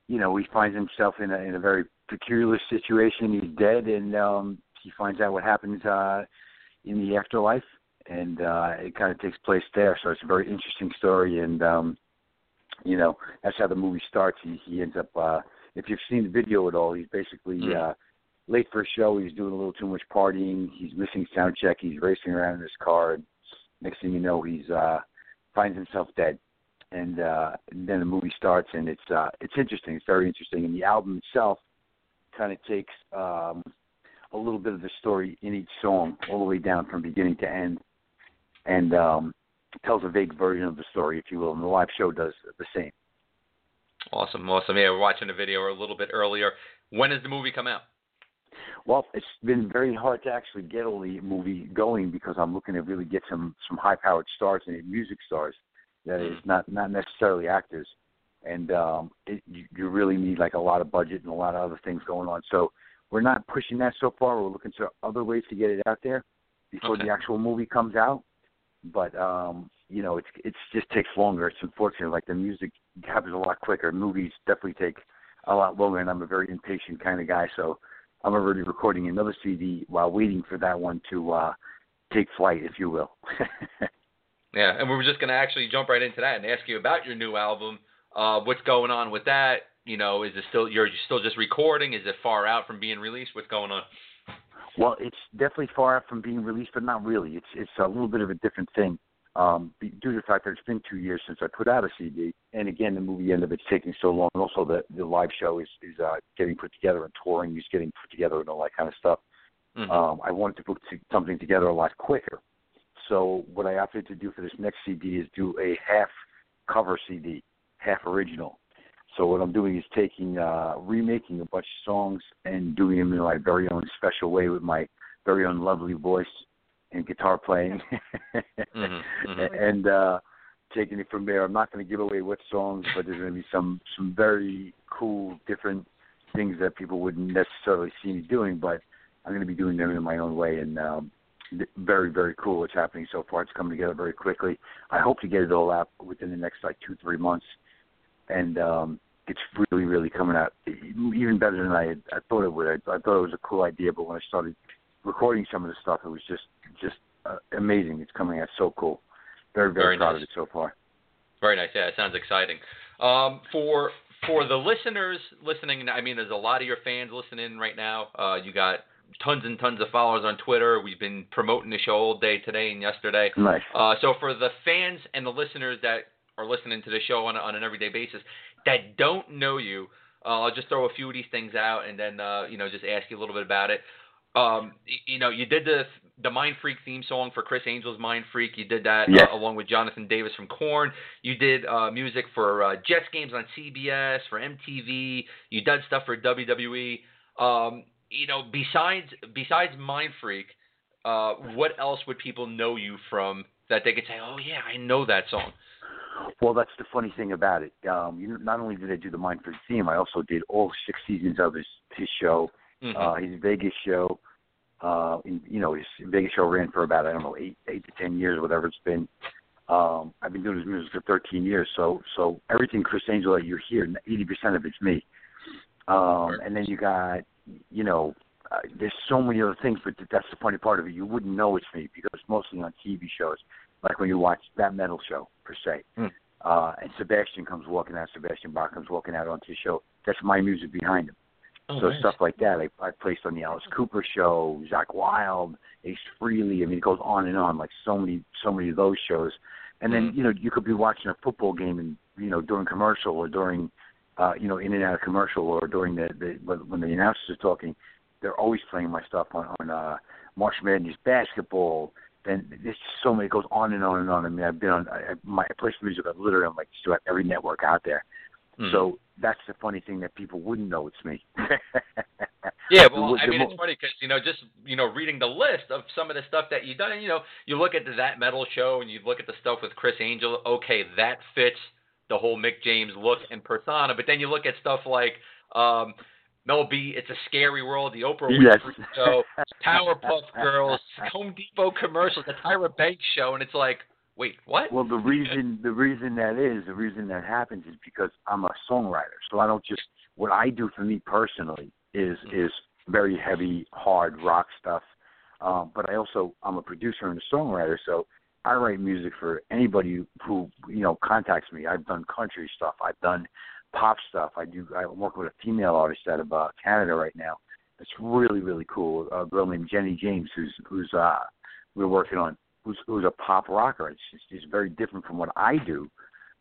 you know he finds himself in a in a very peculiar situation. He's dead, and um, he finds out what happens uh, in the afterlife, and uh, it kind of takes place there. So it's a very interesting story, and um, you know that's how the movie starts. He he ends up. Uh, if you've seen the video at all, he's basically Mm. uh, late for a show. He's doing a little too much partying. He's missing sound check. He's racing around in his car. And next thing you know, he's uh, finds himself dead. And, uh, and then the movie starts, and it's uh, it's interesting. It's very interesting, and the album itself kind of takes um, a little bit of the story in each song, all the way down from beginning to end, and um, tells a vague version of the story, if you will. And the live show does the same. Awesome, awesome. Yeah, we're watching the video a little bit earlier. When does the movie come out? Well, it's been very hard to actually get all the movie going because I'm looking to really get some some high powered stars and music stars. That is not not necessarily actors, and um, it, you, you really need like a lot of budget and a lot of other things going on. So we're not pushing that so far. We're looking to other ways to get it out there before Okay. the actual movie comes out. But um, you know, it's it's just takes longer. It's unfortunate. Like the music happens a lot quicker. Movies definitely take a lot longer, and I'm a very impatient kind of guy. So I'm already recording another CD while waiting for that one to uh, take flight, if you will. Yeah, and we were just going to actually jump right into that and ask you about your new album. Uh, what's going on with that? You know, is it still you're still just recording? Is it far out from being released? What's going on? well, it's definitely far out from being released, but not really. It's it's a little bit of a different thing. Um, due to the fact that it's been two years since I put out a CD, and again, the movie end of it's taking so long, and also the the live show is is uh, getting put together and touring is getting put together and all that kind of stuff. Mhm. um, I wanted to put something together a lot quicker. So what I opted to do for this next CD is do a half cover CD, half original. So what I'm doing is taking, uh, remaking a bunch of songs and doing them in my very own special way with my very own lovely voice and guitar playing, Mhm, mhm. and uh, taking it from there. I'm not going to give away what songs, but there's going to be some some very cool, different things that people wouldn't necessarily see me doing, but I'm going to be doing them in my own way, and um, very, very cool. What's happening so far? It's coming together very quickly. I hope to get it all out within the next like two, three months, and um, it's really, really coming out even better than I had, I thought it would. I, I thought it was a cool idea, but when I started recording some of the stuff, it was just, just uh, amazing. It's coming out so cool. Very, very, Very proud nice. of it so far. Very nice. Yeah, it sounds exciting. Um, for for the listeners listening, I mean, there's a lot of your fans listening right now. Uh, you got tons and tons of followers on Twitter. We've been promoting the show all day today and yesterday. Nice. Uh, so for the fans and the listeners that are listening to the show on, on an everyday basis that don't know you, uh, I'll just throw a few of these things out and then uh, you know just ask you a little bit about it. Um, y- you know, you did the the Mind Freak theme song for Criss Angel's Mind Freak. You did that Yes. uh, along with Jonathan Davis from Korn. You did uh, music for uh, Jets games on CBS, for MTV. You did stuff for WWE. Um, you know, besides besides Mind Freak, uh, what else would people know you from that they could say, "Oh yeah, I know that song." Well, that's the funny thing about it. Um, you know, not only did I do the Mind Freak theme, I also did all six seasons of his his show, Mhm. uh, his Vegas show. Uh, in, you know, his Vegas show ran for about I don't know eight eight to ten years, whatever it's been. Um, I've been doing his music for 13 years, so so everything Criss Angel that you hear, 80% of it's me. Um, and then you got, you know, uh, there's so many other things, but that's the funny part of it. You wouldn't know it's me because it's mostly on TV shows, like when you watch that metal show per se. Hmm. Uh, and Sebastian comes walking out. Sebastian Bach comes walking out onto the show. That's my music behind him. Oh, so nice. stuff like that. I, I placed on the Alice Cooper show, Zakk Wylde, Ace Frehley. I mean, it goes on and on. Like so many, so many of those shows. And then Mhm. you know you could be watching a football game and you know during commercial or during uh, you know in and out of commercial or during the, the when when the announcers are talking, they're always playing my stuff on on uh, March Madness basketball. Then there's just so many. It goes on and on and on. I mean, I've been on I, my I play some music. I've literally on like just about every network out there. Mhm. So that's the funny thing that people wouldn't know it's me. Yeah, well, I mean, it's funny because you know, just you know, reading the list of some of the stuff that you've done, you know, you look at the that metal show and you look at the stuff with Criss Angel. Okay, that fits the whole Mick James look and persona. But then you look at stuff like um, Mel B. It's a Scary World, the Oprah Yes. Winfrey Show, Powerpuff Girls, Home Depot commercials, the Tyra Banks Show, and it's like, wait, what? Well, the reason the reason that is the reason that happens is because I'm a songwriter. So I don't just what I do for me personally is is very heavy, hard rock stuff. Um, but I also I'm a producer and a songwriter. So I write music for anybody who you know contacts me. I've done country stuff. I've done pop stuff. I do. I'm working with a female artist out of uh, Canada right now. It's really really cool. A girl named Jenny James, who's who's uh, we're working on who's who's a pop rocker. It's just it's very different from what I do,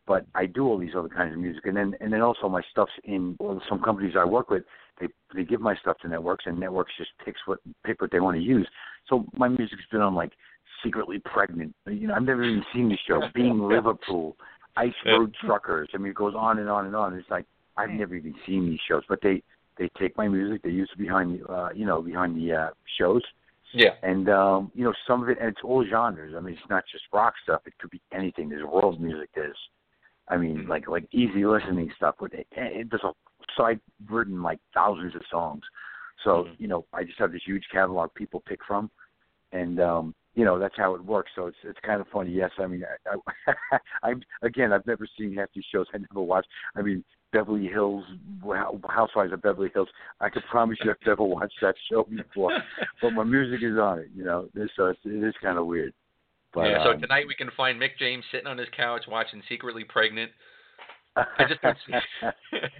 but I do all these other kinds of music, and then and then also my stuff's in well, some companies I work with. They they give my stuff to networks, and networks just picks what pick what they want to use. So my music's been on like secretly pregnant. You know, I've never even seen the show. Being Liverpool, Ice Yeah. Road Truckers. I mean, it goes on and on and on. It's like I've never even seen these shows, but they they take my music, they use it behind the uh, you know behind the uh, shows, Yeah. and um, you know some of it, and it's all genres. I mean, it's not just rock stuff. It could be anything. There's world music. There's, I mean, Mhm. like like easy listening stuff. With it, it there's a so I've written like thousands of songs. So Mhm. you know, I just have this huge catalog people pick from, and um, you know that's how it works. So it's it's kind of funny. Yes, I mean, I, I, I'm again, I've never seen half these shows. I never watched. I mean, Beverly Hills, Housewives of Beverly Hills. I could promise you, I've never watched that show before. but my music is on it. You know, this so it's, it is kind of weird. But, yeah. So um, tonight we can find Mick James sitting on his couch watching Secretly Pregnant. I just don't see.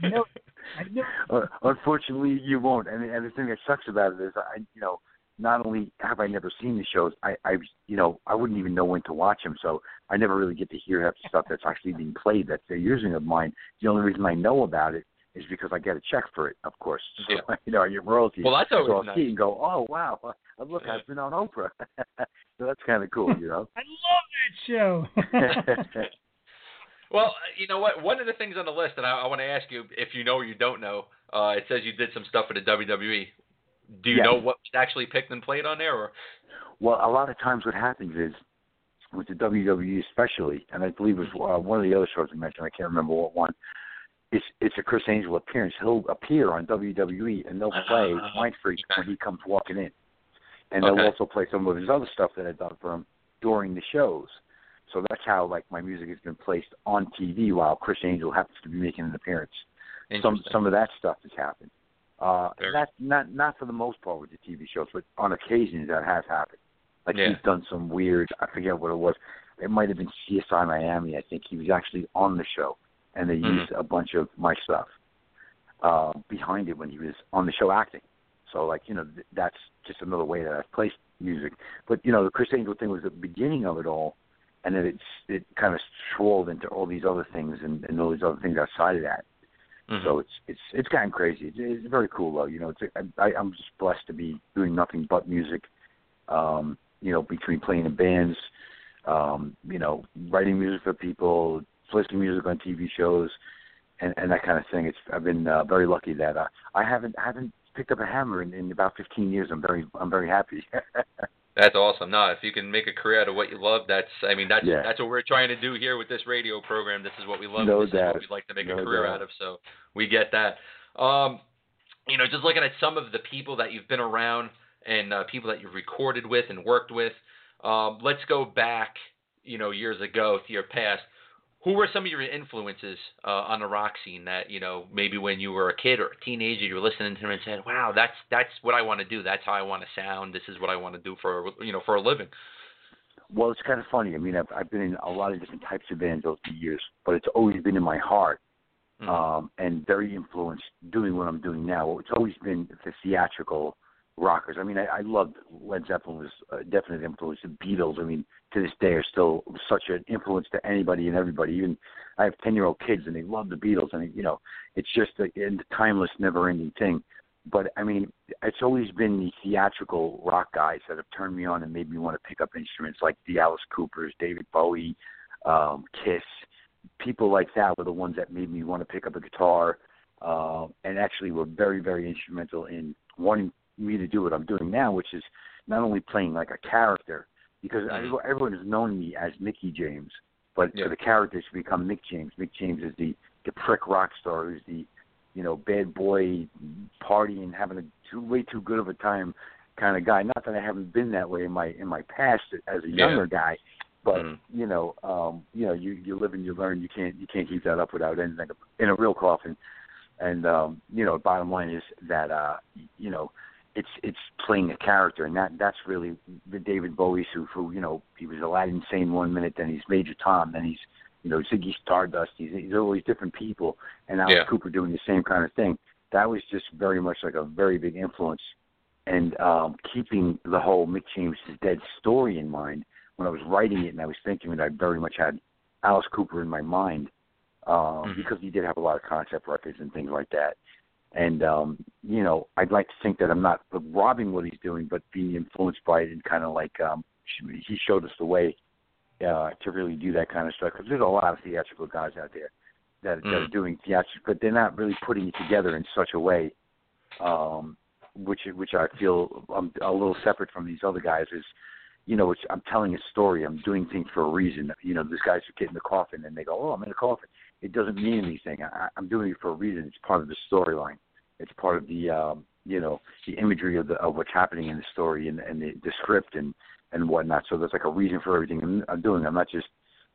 No, I know. Uh, Unfortunately, you won't. And, and the thing that sucks about it is, I, you know, not only have I never seen the shows, I, I, you know, I wouldn't even know when to watch them. So I never really get to hear half the stuff that's actually being played that they're using of mine. The only reason I know about it is because I get a check for it, of course. So, Yeah. you know, your get royalties. Well, that's always so I'll nice. see and go, oh wow, uh, look, Yeah. I've been on Oprah. so that's kind of cool, you know. I love that show. Well, you know what? One of the things on the list that I, I want to ask you, if you know or you don't know, uh, it says you did some stuff for the WWE. Do you Yes. know what was actually picked and played on there, or? Well, a lot of times what happens is with the WWE especially, and I believe it was uh, one of the other shows I mentioned. I can't remember what one. It's it's a Criss Angel appearance. He'll appear on WWE and they'll play Ah, Mind Freak okay. when he comes walking in, and Okay. they'll also play some of his other stuff that I've done for him during the shows. So that's how like my music has been placed on TV while Criss Angel happens to be making an appearance. Some some of that stuff has happened. Uh, not not not for the most part with the TV shows, but on occasions that has happened. Like Yeah. he's done some weird. I forget what it was. It might have been CSI Miami. I think he was actually on the show, and they Mhm. used a bunch of my stuff uh, behind it when he was on the show acting. So like you know th- that's just another way that I've placed music. But you know the Criss Angel thing was the beginning of it all, and then it's it kind of swirled into all these other things and, and all these other things outside of that. Mhm. So it's it's it's gotten crazy. It's, it's very cool though. You know, it's I, I'm just blessed to be doing nothing but music. Um, you know, between playing in bands, um, you know, writing music for people, listening to music on TV shows, and and that kind of thing. It's I've been uh, very lucky that uh, I haven't haven't picked up a hammer in, in about 15 years. I'm very I'm very happy. That's awesome. No, if you can make a career out of what you love, that's I mean that's Yeah. that's what we're trying to do here with this radio program. This is what we love. No this is what we'd like to make No a career doubt. out of. So we get that. Um, you know, just looking at some of the people that you've been around and uh, people that you've recorded with and worked with. Um, let's go back, you know, years ago to your past. Who were some of your influences uh, on the rock scene that you know maybe when you were a kid or a teenager you were listening to them and said, "Wow, that's that's what I want to do. That's how I want to sound. This is what I want to do for you know for a living." Well, it's kind of funny. I mean, I've I've been in a lot of different types of bands over the years, but it's always been in my heart Mhm. um, and very influenced doing what I'm doing now. It's always been the theatrical rockers. I mean, I, I loved Led Zeppelin was a definite influence. The Beatles, I mean, to this day are still such an influence to anybody and everybody. Even I have ten year old kids and they love the Beatles, and you know, it's just a, a timeless, never ending thing. But I mean, it's always been the theatrical rock guys that have turned me on and made me want to pick up instruments like the Alice Coopers, David Bowie, um, Kiss. People like that were the ones that made me want to pick up a guitar, uh, and actually were very, very instrumental in wanting me to do what I'm doing now, which is not only playing like a character, because Mhm. everyone has known me as Mickey James, but Yeah. for the character to become Mick James, Mick James is the the prick rock star who's the you know bad boy partying, having a too, way too good of a time kind of guy. Not that I haven't been that way in my in my past as a Yeah. younger guy, but Mhm. you know, um, you know, you you live and you learn. You can't you can't keep that up without anything in a real coffin. And um, you know, bottom line is that uh, you know, it's it's playing a character, and that that's really the David Bowie who who you know he was Aladdin Sane one minute, then he's Major Tom, then he's you know Ziggy Stardust. He's he's all these different people, and Alice Yeah. Cooper doing the same kind of thing. That was just very much like a very big influence, and um, keeping the whole Mick James is Dead story in mind when I was writing it, and I was thinking that I very much had Alice Cooper in my mind um, Mhm. because he did have a lot of concept records and things like that. And um, you know, I'd like to think that I'm not robbing what he's doing, but being influenced by it and kind of like um, he showed us the way uh, to really do that kind of stuff. Because there's a lot of theatrical guys out there that, that are Mm. doing theatrical, but they're not really putting it together in such a way, um, which which I feel I'm a little separate from these other guys. Is you know, it's, I'm telling a story. I'm doing things for a reason. You know, these guys who get in the coffin and they go, "Oh, I'm in a coffin." It doesn't mean anything. I, I'm doing it for a reason. It's part of the storyline. It's part of the um, you know the imagery of the of what's happening in the story and, and the, the script and and whatnot. So there's like a reason for everything I'm, I'm doing. I'm not just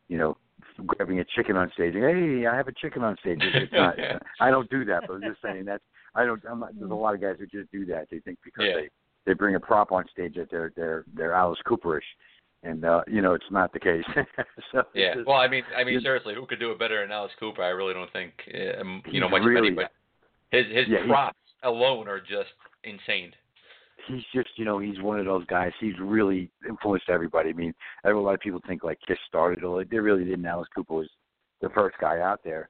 you know grabbing a chicken on stage. Hey, I have a chicken on stage. It's not. I don't do that. But I'm just saying that I don't. I'm not, there's a lot of guys who just do that. They think because Yeah. they they bring a prop on stage that they're they're they're Alice Cooperish, and uh, you know it's not the case. so Yeah. just- Well, I mean, I mean, seriously, who could do it better than Alice Cooper? I really don't think, um, you know, much really- of anybody. His his Yeah, props alone are just insane. he's just you know he's one of those guys. He's really influenced everybody. I mean, a lot of people think like Kiss started it. They really didn't. Alice Cooper was the first guy out there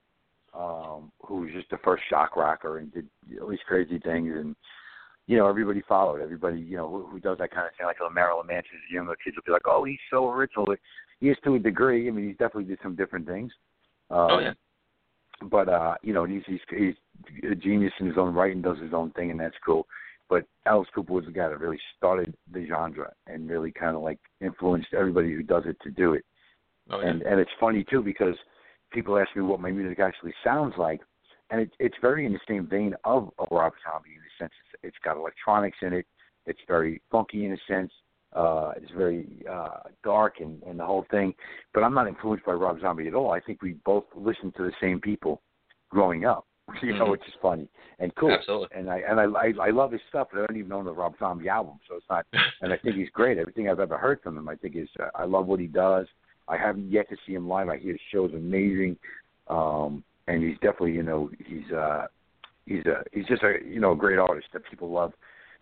um, who was just the first shock rocker and did all these crazy things. And you know everybody followed. Everybody you know who, who does that kind of thing, like the Marilyn Manson. Younger kids will be like, oh, he's so original. He is to a degree. I mean, he's definitely did some different things. Um, Oh, yeah. But uh, you know, he's he's he's a genius in his own right and does his own thing, and that's cool but Alice Cooper was the guy that really started the genre and really kind of like influenced everybody who does it to do it. Oh, yeah. And and it's funny too because people ask me what my music actually sounds like, and it, it's very in the same vein of a Rob Zombie in the sense it's, it's got electronics in it. It's very funky in a sense. Uh, it's very uh, dark and, and the whole thing. But I'm not influenced by Rob Zombie at all. I think we both listened to the same people growing up. You know, Mhm. which is funny and cool Absolutely. and I and I, I I love his stuff, but I don't even own the Rob Zombie album, so it's not. And I think he's great. Everything I've ever heard from him, I think is. Uh, I love what he does. I haven't yet to see him live. I hear his show's amazing, um, and he's definitely you know he's uh he's a he's just a you know a great artist that people love.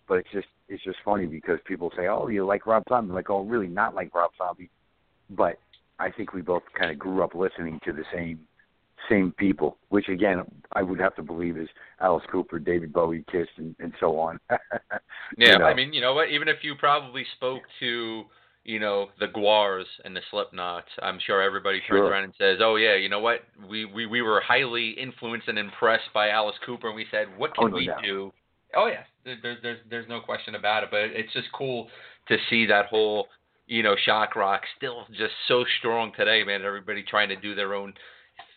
But it's just it's just funny because people say, oh, you like Rob Zombie? I'm like, oh, really not like Rob Zombie, but I think we both kind of grew up listening to the same same people, which again I would have to believe is Alice Cooper, David Bowie, Kiss, and, and so on. Yeah, You know. I mean, you know what? Even if you probably spoke to, you know, the GWARs and the Slipknots, I'm sure everybody turns Sure. around and says, "Oh yeah, you know what? We we we were highly influenced and impressed by Alice Cooper, and we said, what Oh, can no we doubt. do?" Oh yeah, there, there's there's there's no question about it. But it's just cool to see that whole, you know, shock rock still just so strong today, man. Everybody trying to do their own.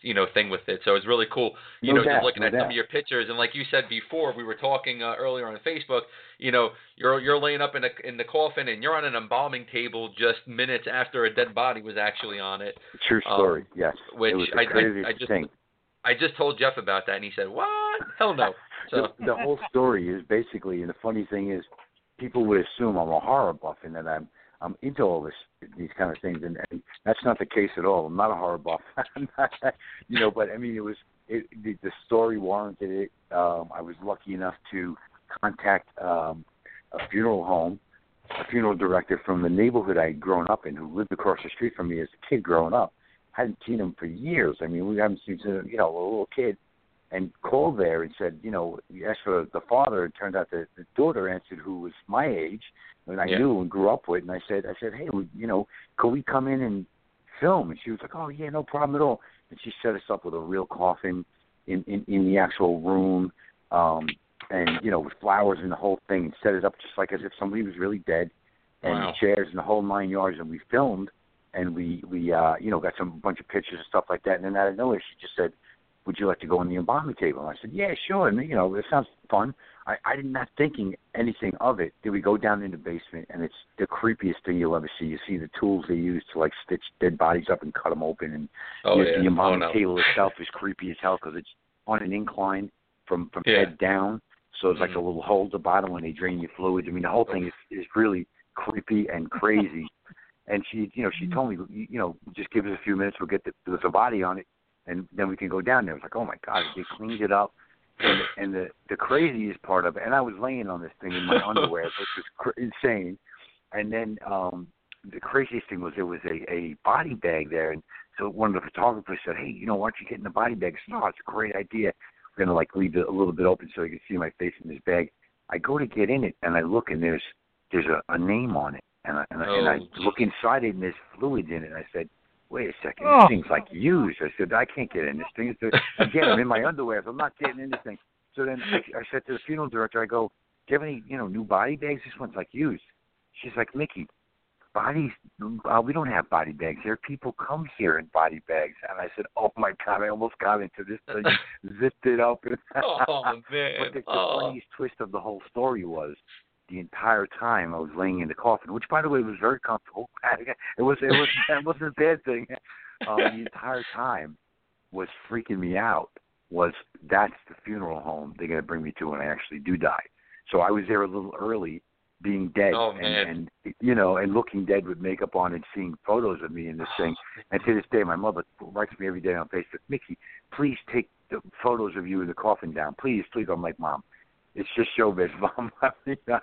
You know, thing with it, so it's really cool. You No know, doubt, just looking no at some of your pictures, and like you said before, we were talking uh, earlier on Facebook you know, you're you're laying up in a in the coffin and you're on an embalming table just minutes after a dead body was actually on it. True Um, story. yes, which I- I- I just- thing. I just told Jeff about that and he said, "What? Hell no." So the, whole story is basically, and the funny thing is, people would assume I'm a horror buff and that I'm I'm into all this these kind of things, and, and that's not the case at all. I'm not a horror buff, you know. But I mean, it was it, the, the story warranted it. Um, I was lucky enough to contact um, a funeral home, a funeral director from the neighborhood I had grown up in, who lived across the street from me as a kid growing up. hadn't seen him for years. I mean, we haven't seen since you know a little kid, and called there and said, you know, he asked for the father. It turned out that the daughter answered, who was my age, and I Yeah. knew and grew up with. And I said, I said, hey, we, you know, could we come in and film? And she was like, oh yeah, no problem at all. And she set us up with a real coffin in in, in the actual room, um, and you know, with flowers and the whole thing, and set it up just like as if somebody was really dead, and Wow. chairs and the whole nine yards. And we filmed, and we we uh, you know got some bunch of pictures and stuff like that. And then out of nowhere, she just said, would you like to go on the embalming table? And I said, yeah, sure. And you know, it sounds fun. I, I did not thinking anything of it. Then we go down in the basement, and it's the creepiest thing you'll ever see. You see the tools they use to like stitch dead bodies up and cut them open, and Oh the, yeah. the oh, embalming no. table itself is creepy as hell because it's on an incline from from Yeah. head down. So it's like a mm-hmm. little hole at the bottom when they drain your fluids. I mean, the whole thing is is really creepy and crazy. and she, you know, she mm-hmm. told me, you you know, just give us a few minutes. We'll get the, the body on it, and then we can go down there. I was like, oh my god, they cleaned it up. And, and the the craziest part of it, and I was laying on this thing in my underwear, which was cr- insane. And then um the craziest thing was there was a a body bag there, and so one of the photographers said, "Hey, you know, why don't you get in the body bag?" I said, "No, it's a great idea. We're gonna like leave it a little bit open so you can see my face in this bag." I go to get in it, and I look, and there's there's a, a name on it, and I, and, I, and I Oh. look inside it, and there's fluids in it. And I said, "Wait a second, Oh. this thing's like used." I said, "I can't get in this thing." It's a- Again, I'm in my underwear, so I'm not getting in this thing. So then I, I said to the funeral director, I go, "Do you have any, you know, new body bags? This one's like used." She's like, "Mickey, bodies uh, we don't have body bags here people come here in body bags and i said oh my god i almost got into this thing zipped it up Oh man. but the, the oh. funniest twist of the whole story was the entire time i was laying in the coffin which by the way was very comfortable. It was it was it wasn't a bad thing. Um the entire time was freaking me out was that's the funeral home they're going to bring me to when i actually do die. So i was there a little early being dead Oh, and, and you know and looking dead with makeup on and seeing photos of me in this thing. And to this day my mother writes me every day on facebook mickey please take the photos of you in the coffin down. Please please. I'm like mom it's just showbiz mom. I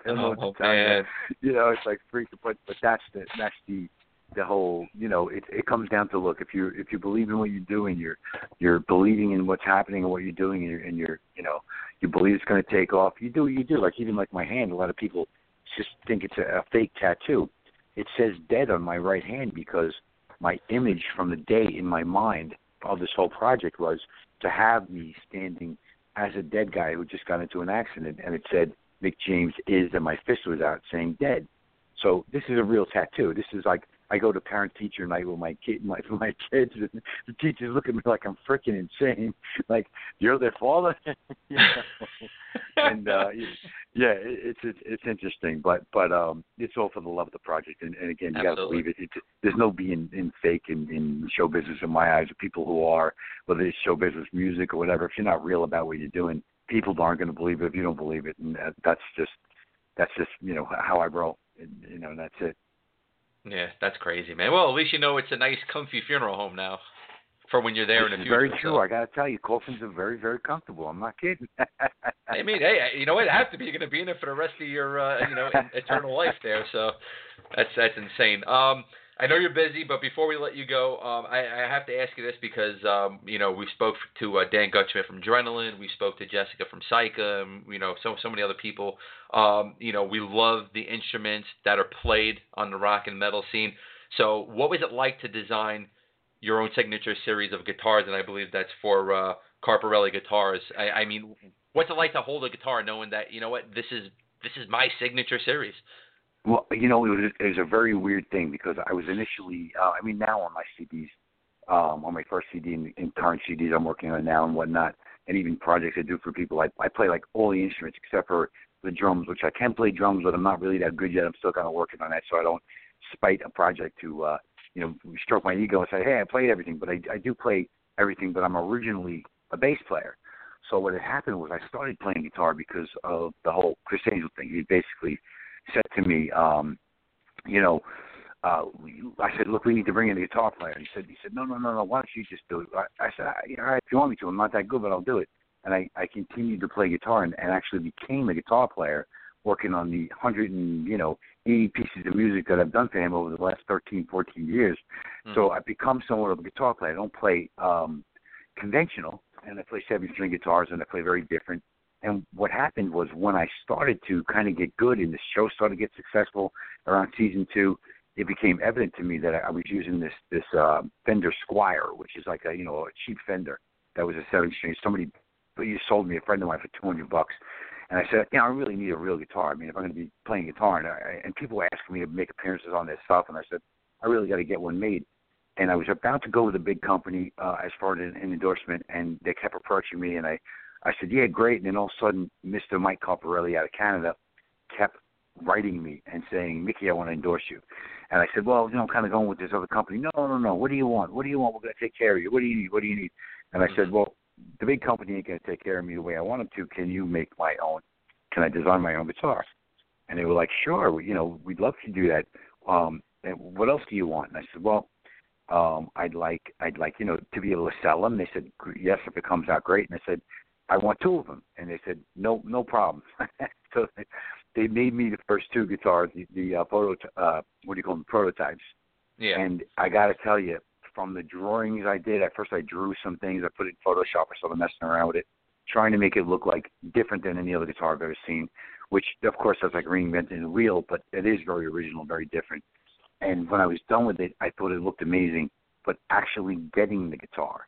don't know what Oh to tell you. you know it's like freak but but that's the that's the the whole you know it it comes down to look if you if you believe in what you do and you're you're believing in what's happening and what you're doing and you're, and you're you know you believe it's going to take off you do what you do. Like even like my hand a lot of people just think it's a, a fake tattoo. It says dead on my right hand because my image from the day in my mind of this whole project was to have me standing as a dead guy who just got into an accident and it said Mick James is and my fist was out saying dead so this is a real tattoo. This is like I go to parent teacher night with my kid, my my kids, and the teachers look at me like I'm freaking insane. Like you're their father, you know? and uh, yeah, it's it's it's interesting, but but um, it's all for the love of the project, and, and again, you got to believe it. It's, there's no being in fake in, in show business in my eyes. People who are, whether it's show business, music, or whatever. If you're not real about what you're doing, people aren't going to believe it if you don't believe it, and that, that's just that's just you know how I roll. And, you know, that's it. Yeah, that's crazy, man. Well, at least you know it's a nice, comfy funeral home now, for when you're there in This the is future. very so. true. I got to tell you, coffins are very, very comfortable. I'm not kidding. I mean, hey, you know what? It has to be. You're going to be in it for the rest of your, uh, you know, eternal life there. So that's that's insane. Um, I know you're busy, but before we let you go, um, I, I have to ask you this because, um, you know, we spoke to uh, Dan Gutschmidt from Adrenaline, we spoke to Jessica from Psycha, and, you know, so so many other people. Um, you know, we love the instruments that are played on the rock and metal scene. So, what was it like to design your own signature series of guitars? And I believe that's for uh, Carparelli guitars. I, I mean, what's it like to hold a guitar knowing that you know what this is this is my signature series? Well, you know, it was it was a very weird thing because I was initially, uh, I mean, now on my CDs, um, on my first CD and, and current CDs I'm working on now and whatnot, and even projects I do for people, I, I play like all the instruments except for the drums, which I can play drums, but I'm not really that good yet. I'm still kind of working on that, so I don't spite a project to, uh, you know, stroke my ego and say, hey, I played everything, but I, I do play everything, but I'm originally a bass player. So what had happened was I started playing guitar because of the whole Criss Angel thing. He basically said to me, um, you know, uh, I said, look, we need to bring in a guitar player. And he said, he said, no, no, no, no. Why don't you just do it? I, I said, all right, if you want me to, I'm not that good, but I'll do it. And I, I continued to play guitar and, and actually became a guitar player, working on the hundred and you know eighty pieces of music that I've done for him over the last thirteen, fourteen years. Mhm. So I've become somewhat of a guitar player. I don't play um, conventional, and I play seven string guitars, and I play very different. And what happened was when I started to kind of get good, and the show started to get successful around season two, it became evident to me that I was using this this uh, Fender Squier, which is like a you know a cheap Fender that was a seven string. Somebody you sold me a friend of mine for two hundred bucks, and I said, you know, I really need a real guitar. I mean, if I'm going to be playing guitar, and I, and people were asking me to make appearances on this stuff, and I said, I really got to get one made. And I was about to go with a big company uh, as far as an, an endorsement, and they kept approaching me, and I, I said, yeah, great. And then all of a sudden, Mr. Mike Carparelli out of Canada kept writing me and saying, Mickey, I want to endorse you. And I said, well, you know, I'm kind of going with this other company. No, no, no. What do you want? What do you want? We're going to take care of you. What do you need? What do you need? And I said, well, the big company ain't going to take care of me the way I want them to. Can you make my own? Can I design my own guitar? And they were like, sure. We, you know, we'd love to do that. Um, and what else do you want? And I said, well, um, I'd like, I'd like, you know, to be able to sell them. They said, yes, if it comes out great. And I said, I want two of them. And they said, no, no problem. so they made me the first two guitars, the, the uh, photo, uh, what do you call them, prototypes. Yeah. And I got to tell you, from the drawings I did, at first I drew some things, I put it in Photoshop, I started messing around with it, trying to make it look like different than any other guitar I've ever seen. Which, of course, that's like reinventing the wheel, but it is very original, very different. And when I was done with it, I thought it looked amazing. But actually getting the guitar,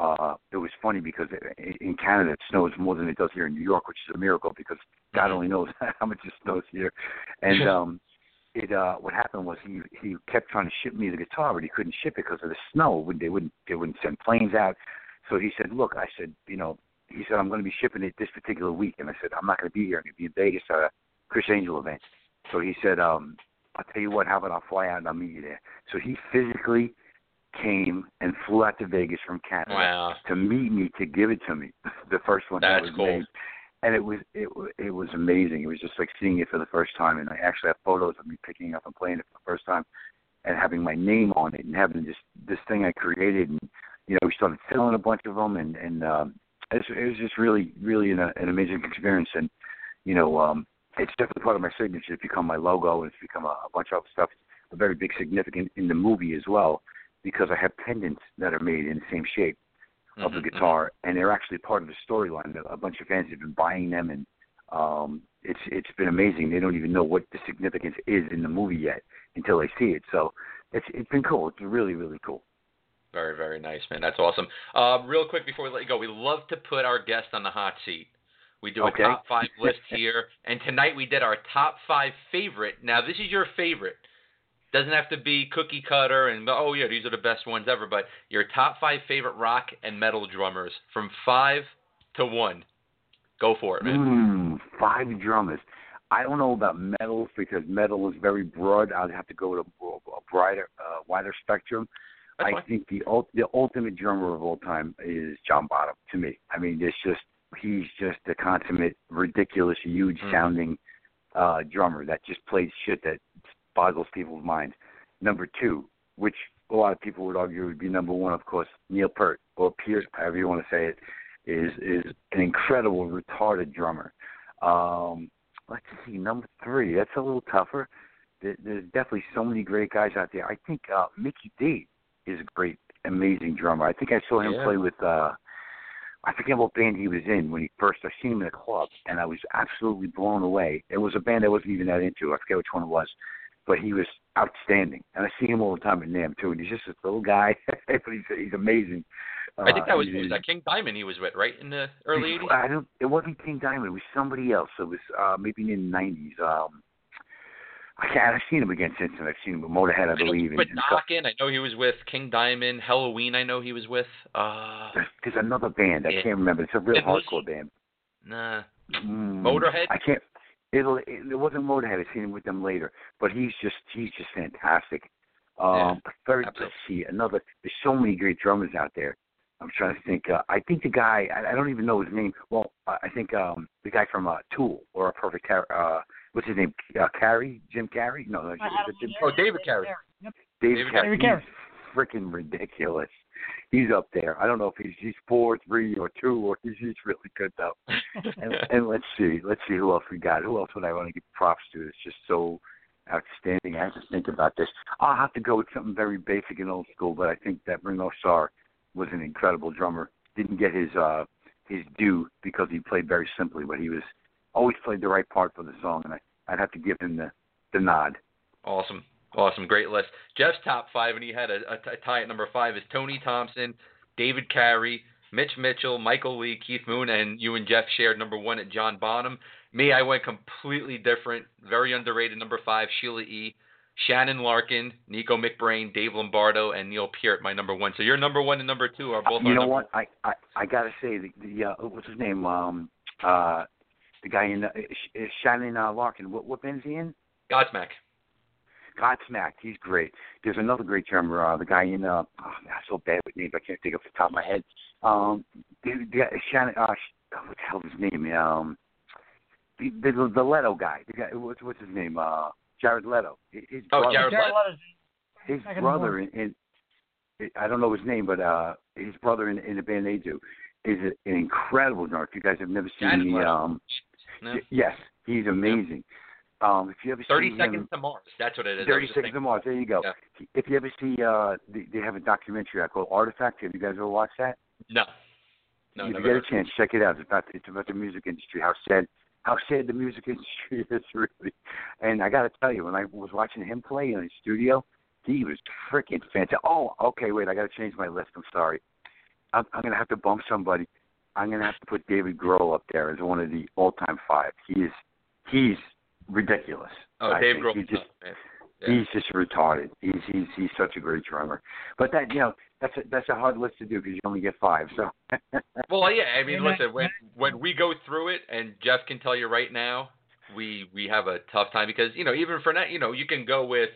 uh, it was funny because in in Canada it snows more than it does here in New York, which is a miracle because God only knows how much it snows here. And um, it uh, what happened was he he kept trying to ship me the guitar, but he couldn't ship it because of the snow. They wouldn't they wouldn't send planes out. So he said, "Look," I said, "You know," he said, "I'm going to be shipping it this particular week," and I said, "I'm not going to be here. I'm going to be in Vegas at a Criss Angel event." So he said, um, "I'll tell you what. How about I'll fly out and I'll meet you there?" So he physically came and flew out to Vegas from Canada Wow. to meet me to give it to me. the first one that was cool. made, and it was it it was amazing. It was just like seeing it for the first time, and I actually have photos of me picking it up and playing it for the first time, and having my name on it, and having this this thing I created, and you know we started selling a bunch of them, and and um, it, was, it was just really really an, an amazing experience, and you know um, it's definitely part of my signature. It's become my logo, and it's become a, a bunch of stuff. A very big significant in the movie as well, because I have pendants that are made in the same shape of the Mhm, guitar, and they're actually part of the storyline. A bunch of fans have been buying them, and um, it's it's been amazing. They don't even know what the significance is in the movie yet until they see it. So it's it's been cool. It's really really cool. Very, very nice, man. That's awesome. Uh, real quick before we let you go, we love to put our guest on the hot seat. We do a Okay. top five list here, and tonight we did our top five favorite. Now, this is your favorite. Doesn't have to be cookie cutter and oh yeah, these are the best ones ever. But your top five favorite rock and metal drummers from five to one. Go for it, man. Mm, five drummers. I don't know about metal because metal is very broad. I'd have to go to a, brighter, uh, wider spectrum. That's I fine. think the ult- the ultimate drummer of all time is John Bonham to me. I mean, it's just he's just a consummate, ridiculous, huge Mhm. sounding uh, drummer that just plays shit that boggles people's minds. Number two, which a lot of people would argue would be number one, of course, Neil Peart or Peart, however you want to say it, is is an incredible retarded drummer. Um, let's see, number three. That's a little tougher. There, there's definitely so many great guys out there. I think uh, Mikkey Dee is a great, amazing drummer. I think I saw him Yeah. play with. uh I forget what band he was in when he first. I seen him in a club, and I was absolutely blown away. It was a band I wasn't even that into. I forget which one it was, but he was outstanding. And I see him all the time in NAMM too. And he's just this little guy, but he's he's amazing. I think that Uh, was, was that King Diamond he was with, right in the early '80s. I don't. It wasn't King Diamond. It was somebody else. It was uh maybe in the nineties. Um, I can't. I've seen him again since then. I've seen him with Motorhead, I I believe. was with and, and stuff. Knockin'. I know he was with King Diamond. Halloween. I know he was with. Uh, There's, there's another band. I can't remember. It's a real It was- hardcore band. nah. Mm, Motorhead? I can't. It'll. It, it wasn't Motorhead. I seen him with them later. But he's just. He's just fantastic. Yeah, Um, very. absolutely. Let's see. Another. There's so many great drummers out there. I'm trying to think. Uh, I think the guy. I, I don't even know his name. Well, I I think um the guy from uh, Tool or a Perfect Ter- uh what's his name? Uh, Carey, Jim Carey? No, no, I had Jim, Oh, David Carey. Yep. David, David Carey. David Carey. He's freaking ridiculous. He's up there. I don't know if he's he's four, three, or two, or he's he's really good though. and, and let's see, let's see who else we got. Who else would I want to give props to? It's just so outstanding. I have to think about this. I'll have to go with something very basic and old school, but I think that Ringo Starr was an incredible drummer. Didn't get his uh his due because he played very simply, but he was always played the right part for the song, and I I'd have to give him the the nod. Awesome. Awesome. Great list. Jeff's top five, and he had a tie at number five, is Tony Thompson, David Carey, Mitch Mitchell, Michael Lee, Keith Moon, and you and Jeff shared number one at John Bonham. Me, I went completely different. Very underrated number five, Sheila E. Shannon Larkin, Nicko McBrain, Dave Lombardo, and Neil Peart, my number one. So your number one and number two are both. you know what? I I I gotta say the the uh, what's his name? Um uh the guy in uh, Shannon uh, Larkin. What what band is he in? Godsmack. Godsmack. He's great. There's another great drummer. Uh, the guy in uh oh, man, I'm so bad with names. I can't think off the top of my head. Um, the, the guy, Shannon. Uh, Sh- oh, what the hell is his name? Um, the the, the Leto guy. The guy. What's what's his name? Uh, Jared Leto. His Oh, brother, Jared Jared Leto. His Back in brother in, in I don't know his name, but uh his brother in, in the band they do is a, an incredible drummer. If you guys have never seen Jared the Leto. um No. y- yes, he's amazing. Um if you ever Thirty see seconds him to Mars. That's what it is. Thirty Seconds to Mars, there you go. Yeah. If you ever see uh they, have a documentary out called Artifact, have you guys ever watched that? No. No. if you get a chance, check it out. It's about it's about the music industry, how sad how sad the music industry is really. And I gotta tell you, when I was watching him play in his studio, he was freaking fantastic. Oh, okay, wait, I gotta change my list. I'm sorry. I'm, I'm gonna have to bump somebody. I'm gonna have to put David Grohl up there as one of the all-time five. He is, he's ridiculous. Oh, I Dave think. Grohl. He just, Oh. Yeah. He's just retarded. He's he's he's such a great drummer. But that you know that's a, that's a hard list to do because you only get five. So Well, yeah. I mean, And I- listen. When when we go through it, and Jeff can tell you right now, we we have a tough time because you know even for that, you know, you can go with,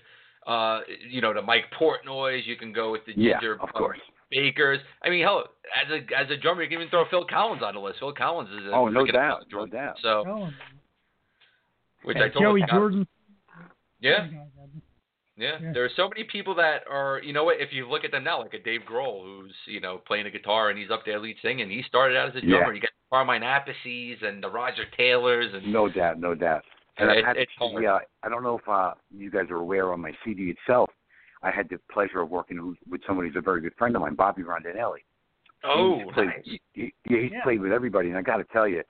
uh, you know, the Mike Portnoys. You can go with the yeah, Ginger of uh, course. Bakers. I mean, hell, as a as a drummer, you can even throw Phil Collins on the list. Phil Collins is a Oh, no freaking doubt, drummer. no doubt. So, Oh, which and I told Joey him, Jordan. Yeah, Yeah. Yeah. there are so many people that are, you know what? If you look at them now, like a Dave Grohl, who's you know playing a guitar and he's up there lead singing. He started out as a Yeah. drummer. You got Carmine Appices and the Roger Taylors and No doubt, no doubt. And It- I had it's to, hard. yeah, I don't know if uh, you guys are aware on my CD itself. I had the pleasure of working with somebody who's a very good friend of mine, Bobby Rondinelli. oh, he's played, nice. he, he, yeah, he's Yeah. played with everybody, and I got to tell you,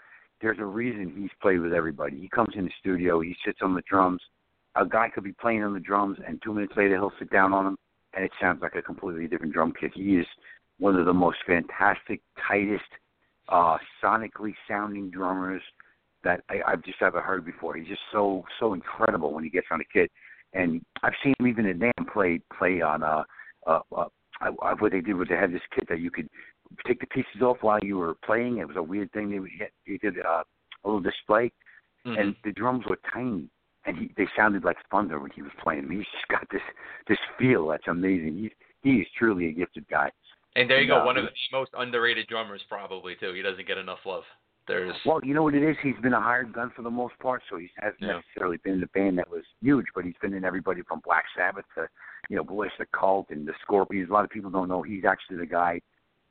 there's a reason he's played with everybody. He comes in the studio, he sits on the drums. A guy could be playing on the drums, and two minutes later he'll sit down on them, and it sounds like a completely different drum kit. He is one of the most fantastic, tightest, uh, sonically sounding drummers that I, I've just ever heard before. He's just so so incredible when he gets on a kit, and I've seen him even in Dan play play on uh, uh, uh I, I, what they did was they had this kit that you could take the pieces off while you were playing. It was a weird thing. They would get, they did uh, a little display, Mhm. and the drums were tiny, and he, they sounded like thunder when he was playing. He's just got this this feel that's amazing. He's he is truly a gifted guy. And there you go, No, one of the most underrated drummers probably too. He doesn't get enough love. There's Well, you know what it is? He's been a hired gun for the most part, so he hasn't Yeah. necessarily been in a band that was huge, but he's been in everybody from Black Sabbath to, you know, Blue Öyster Cult and the Scorpions. A lot of people don't know he's actually the guy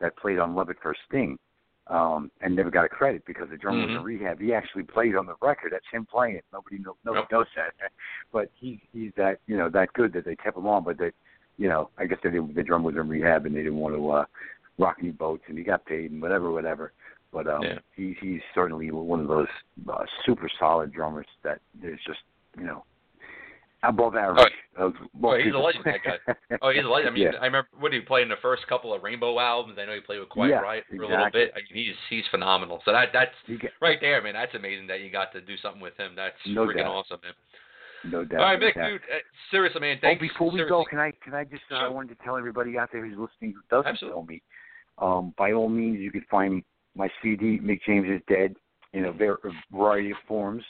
that played on Love It for Sting, um, and never got a credit because the drummer was Mhm. in rehab. He actually played on the record. That's him playing it. Nobody know, nobody Yep. knows that, but he's he's that you know that good that they kept him on. But they, you know, I guess they didn't, the drummer was in rehab and they didn't want to uh, rock any boats, and he got paid and whatever, whatever. But um, Yeah. he's he's certainly one of those uh, super solid drummers that is just you know above average. most Oh, he's a legend, that guy. Oh, he's a legend. I mean, Yeah. I remember what did he play in the first couple of Rainbow albums. I know he played with Quiet Yeah, Riot for a little bit. I mean, he's he's phenomenal. So that that's right there, man. That's amazing that you got to do something with him. That's No freaking doubt. awesome, man. no doubt. All right, Mick, dude. Uh, seriously, man. Oh, Thanks. before we seriously. go, can I can I just uh, I wanted to tell everybody out there who's listening who doesn't Absolutely. know me, um, by all means, you can find my CD "Mick James is Dead" in a variety of forms.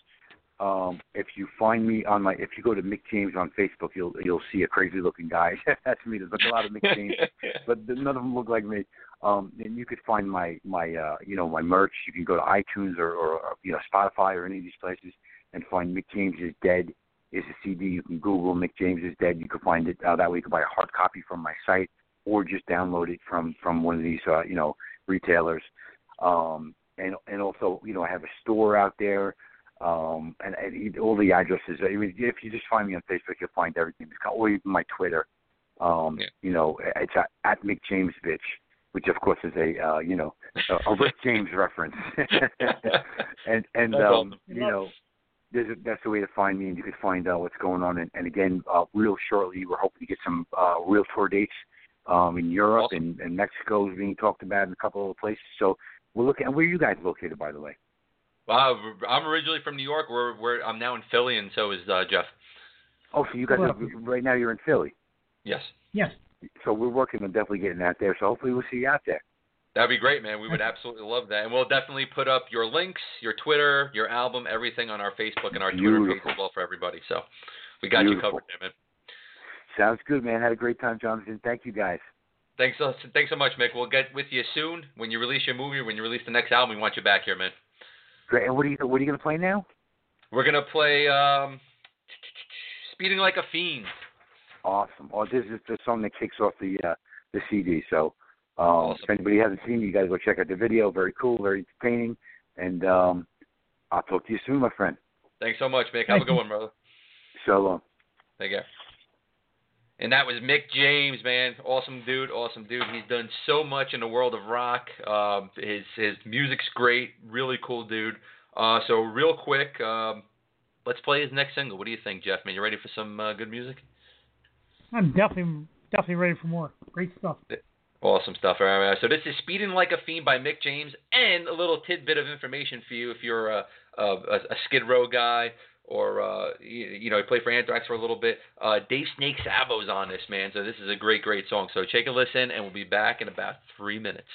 Um, if you find me on my, if you go to Mick James on Facebook, you'll you'll see a crazy looking guy. That's me. There's like a lot of Mick James, but none of them look like me. Um, and you could find my my uh, you know my merch. You can go to iTunes or, or, or you know Spotify or any of these places. and find Mick James is Dead is a CD. You can Google Mick James is Dead. You can find it uh, that way. You can buy a hard copy from my site or just download it from from one of these uh, you know retailers. Um, and and also you know I have a store out there. Um, and, and all the addresses. I mean, if you just find me on Facebook, you'll find everything. Or even my Twitter. Um, Yeah. You know, it's at, at Mick James Bitch, which of course is a uh, you know a, a Rick James reference. and and That's um, awesome. you know, there's a, that's the way to find me, and you can find out what's going on. And, and again, uh, real shortly, we're hoping to get some uh, real tour dates um, in Europe Awesome. and, and Mexico is being talked about in a couple of places. So we're looking. And where are you guys located, by the way? Wow, I'm originally from New York. We're, we're I'm now in Philly, and so is uh, Jeff. Oh, so you guys Well- are, right now you're in Philly. Yes, Yes. So we're working on definitely getting out there. So hopefully we'll see you out there. that'd be great, man. We would absolutely love that, and we'll definitely put up your links, your Twitter, your album, everything on our Facebook and our Twitter page as well for everybody. So we got you covered, there, man. Sounds good, man. Had a great time, Jonathan. Thank you, guys. Thanks, so, thanks so much, Mick. We'll get with you soon when you release your movie, when you release the next album. We want you back here, man. Great. And what are you what are you gonna play now? We're gonna play um, "Speeding Like a Fiend." Awesome. Oh, this is the song that kicks off the uh, the CD. So um, Awesome. if anybody hasn't seen it, you guys go check out the video. Very cool, very entertaining. And um, I'll talk to you soon, my friend. Thanks so much, Mick. Have a good you. one, brother. So long. Take care. And that was Mick James, man. Awesome dude, awesome dude. He's done so much in the world of rock. Um, his his music's great, really cool dude. Uh, so real quick, um, let's play his next single. What do you think, Jeff? Man, you ready for some uh, good music? I'm definitely definitely ready for more. Great stuff. Awesome stuff. All right. So this is "Speeding Like a Fiend" by Mick James, and a little tidbit of information for you if you're a, a, a Skid Row guy or uh, you, you know you played for Anthrax for a little bit. Uh, Dave Snake Sabo's on this man, so this is a great, great song. So take a listen, and we'll be back in about three minutes.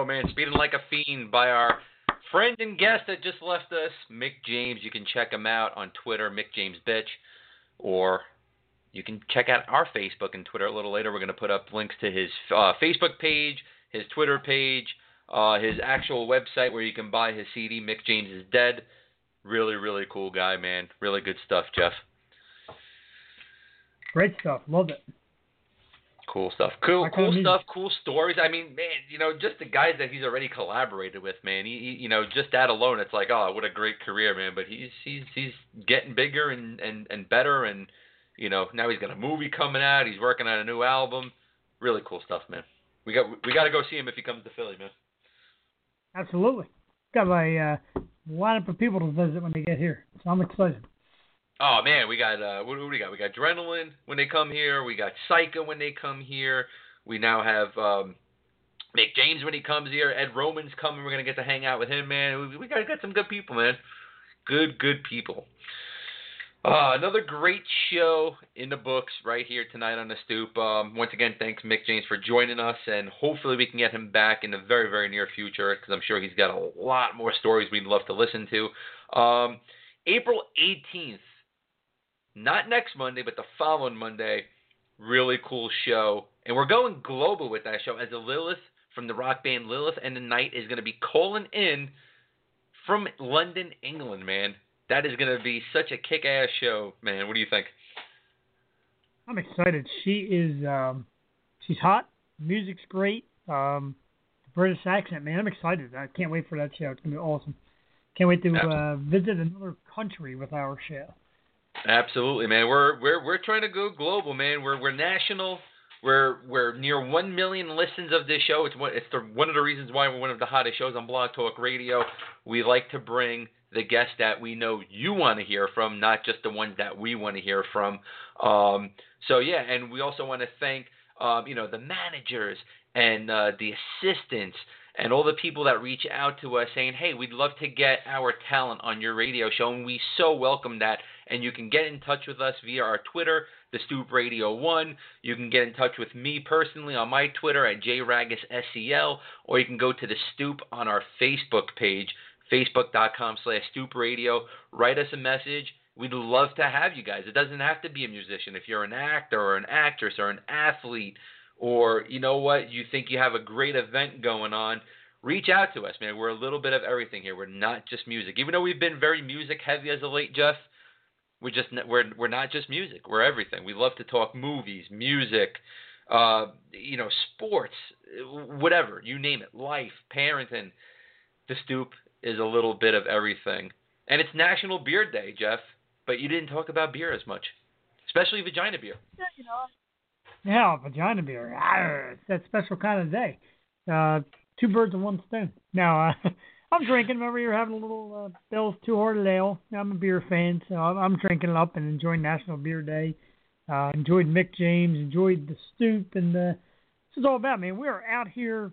Go, man. Speeding like a fiend by our friend and guest that just left us, Mick James. You can check him out on Twitter, Mick James Bitch, or you can check out our Facebook and Twitter a little later. We're going to put up links to his uh, Facebook page, his Twitter page, uh, his actual website where you can buy his CD, Mick James is Dead. Really, really cool guy, man. Really good stuff, Jeff. Great stuff. Love it. Cool stuff. Cool, cool stuff. Cool stories. I mean, man, you know, just the guys that he's already collaborated with, man. He, he, you know, just that alone, it's like, oh, what a great career, man. But he's he's he's getting bigger and and and better, and you know, now he's got a movie coming out. He's working on a new album. Really cool stuff, man. We got we got to go see him if he comes to Philly, man. Absolutely. Got a uh, lineup of people to visit when they get here, so I'm excited. Oh man, we got uh, what, do we got? We got Adrenaline when they come here. We got Psycho when they come here. We now have um, Mick James when he comes here. Ed Roman's coming. We're gonna get to hang out with him, man. We, we got got some good people, man. Good, good people. Uh, another great show in the books right here tonight on the stoop. Um, once again, thanks Mick James for joining us, and hopefully we can get him back in the very, very near future because I'm sure he's got a lot more stories we'd love to listen to. Um, April 18th, not next Monday, but the following Monday, really cool show, and we're going global with that show as a Lilith from the rock band Lilith and the Night is going to be calling in from London, England, man. That is going to be such a kick-ass show, man. What do you think? I'm excited. She is um, she's hot. Music's great. Um, the British accent, man. I'm excited. I can't wait for that show. It's gonna be awesome. Can't wait to uh, visit another country with our show. Absolutely, man. We're we're we're trying to go global, man. We're we're national. We're we're near one million listens of this show. It's one it's the, one of the reasons why we're one of the hottest shows on Blog Talk Radio. We like to bring the guests that we know you want to hear from, not just the ones that we want to hear from. Um, so yeah, and we also want to thank um, you know the managers and uh, the assistants and all the people that reach out to us saying, "Hey, we'd love to get our talent on your radio show," and we so welcome that. And you can get in touch with us via our Twitter, the Stoop Radio One. You can get in touch with me personally on my Twitter at jragisscl, or you can go to the Stoop on our Facebook page, facebook.com slash Stoop Radio. Write us a message. We'd love to have you guys. It doesn't have to be a musician. If you're an actor or an actress or an athlete, or you know what, you think you have a great event going on, reach out to us, man. We're a little bit of everything here. We're not just music. Even though we've been very music heavy as of late, Jeff, we're just we're we're not just music. We're everything. We love to talk movies, music, uh, you know, sports, whatever you name it, life, parenting. The stoop is a little bit of everything, and it's National Beer Day, Jeff. But you didn't talk about beer as much, especially vagina beer. Yeah, you know. Yeah, vagina beer. Arr, it's that special kind of day. Uh, two birds with one stone. Now, uh, I'm drinking. Remember, you're having a little uh, Bell's Two Hearted Ale. I'm a beer fan, so I'm, I'm drinking it up and enjoying National Beer Day. Uh, enjoyed Mick James, enjoyed the stoop, and uh, this is all about, man. We are out here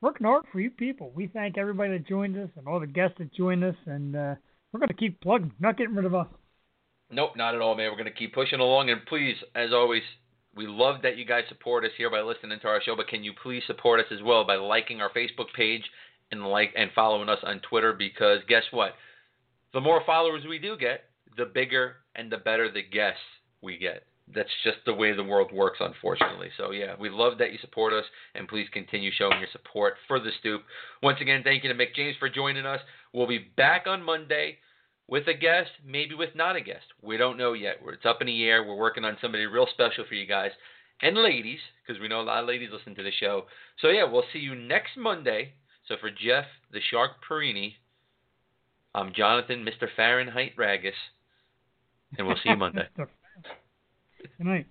working hard for you people. We thank everybody that joined us and all the guests that joined us, and uh, we're going to keep plugging, not getting rid of us. Nope, not at all, man. We're going to keep pushing along. And please, as always, we love that you guys support us here by listening to our show. But can you please support us as well by liking our Facebook page and like and following us on Twitter? Because guess what? The more followers we do get, the bigger and the better the guests we get. That's just the way the world works, unfortunately. So yeah, we love that you support us, and please continue showing your support for the Stoop. Once again, thank you to Mick James for joining us. We'll be back on Monday with a guest, maybe with not a guest. We don't know yet. It's up in the air. We're working on somebody real special for you guys and ladies, because we know a lot of ladies listen to the show. So yeah, we'll see you next Monday. So for Jeff, the Shark Porrini, I'm Jonathan, Mr. Fahrenheit Ragus, and we'll see you Monday. Good night.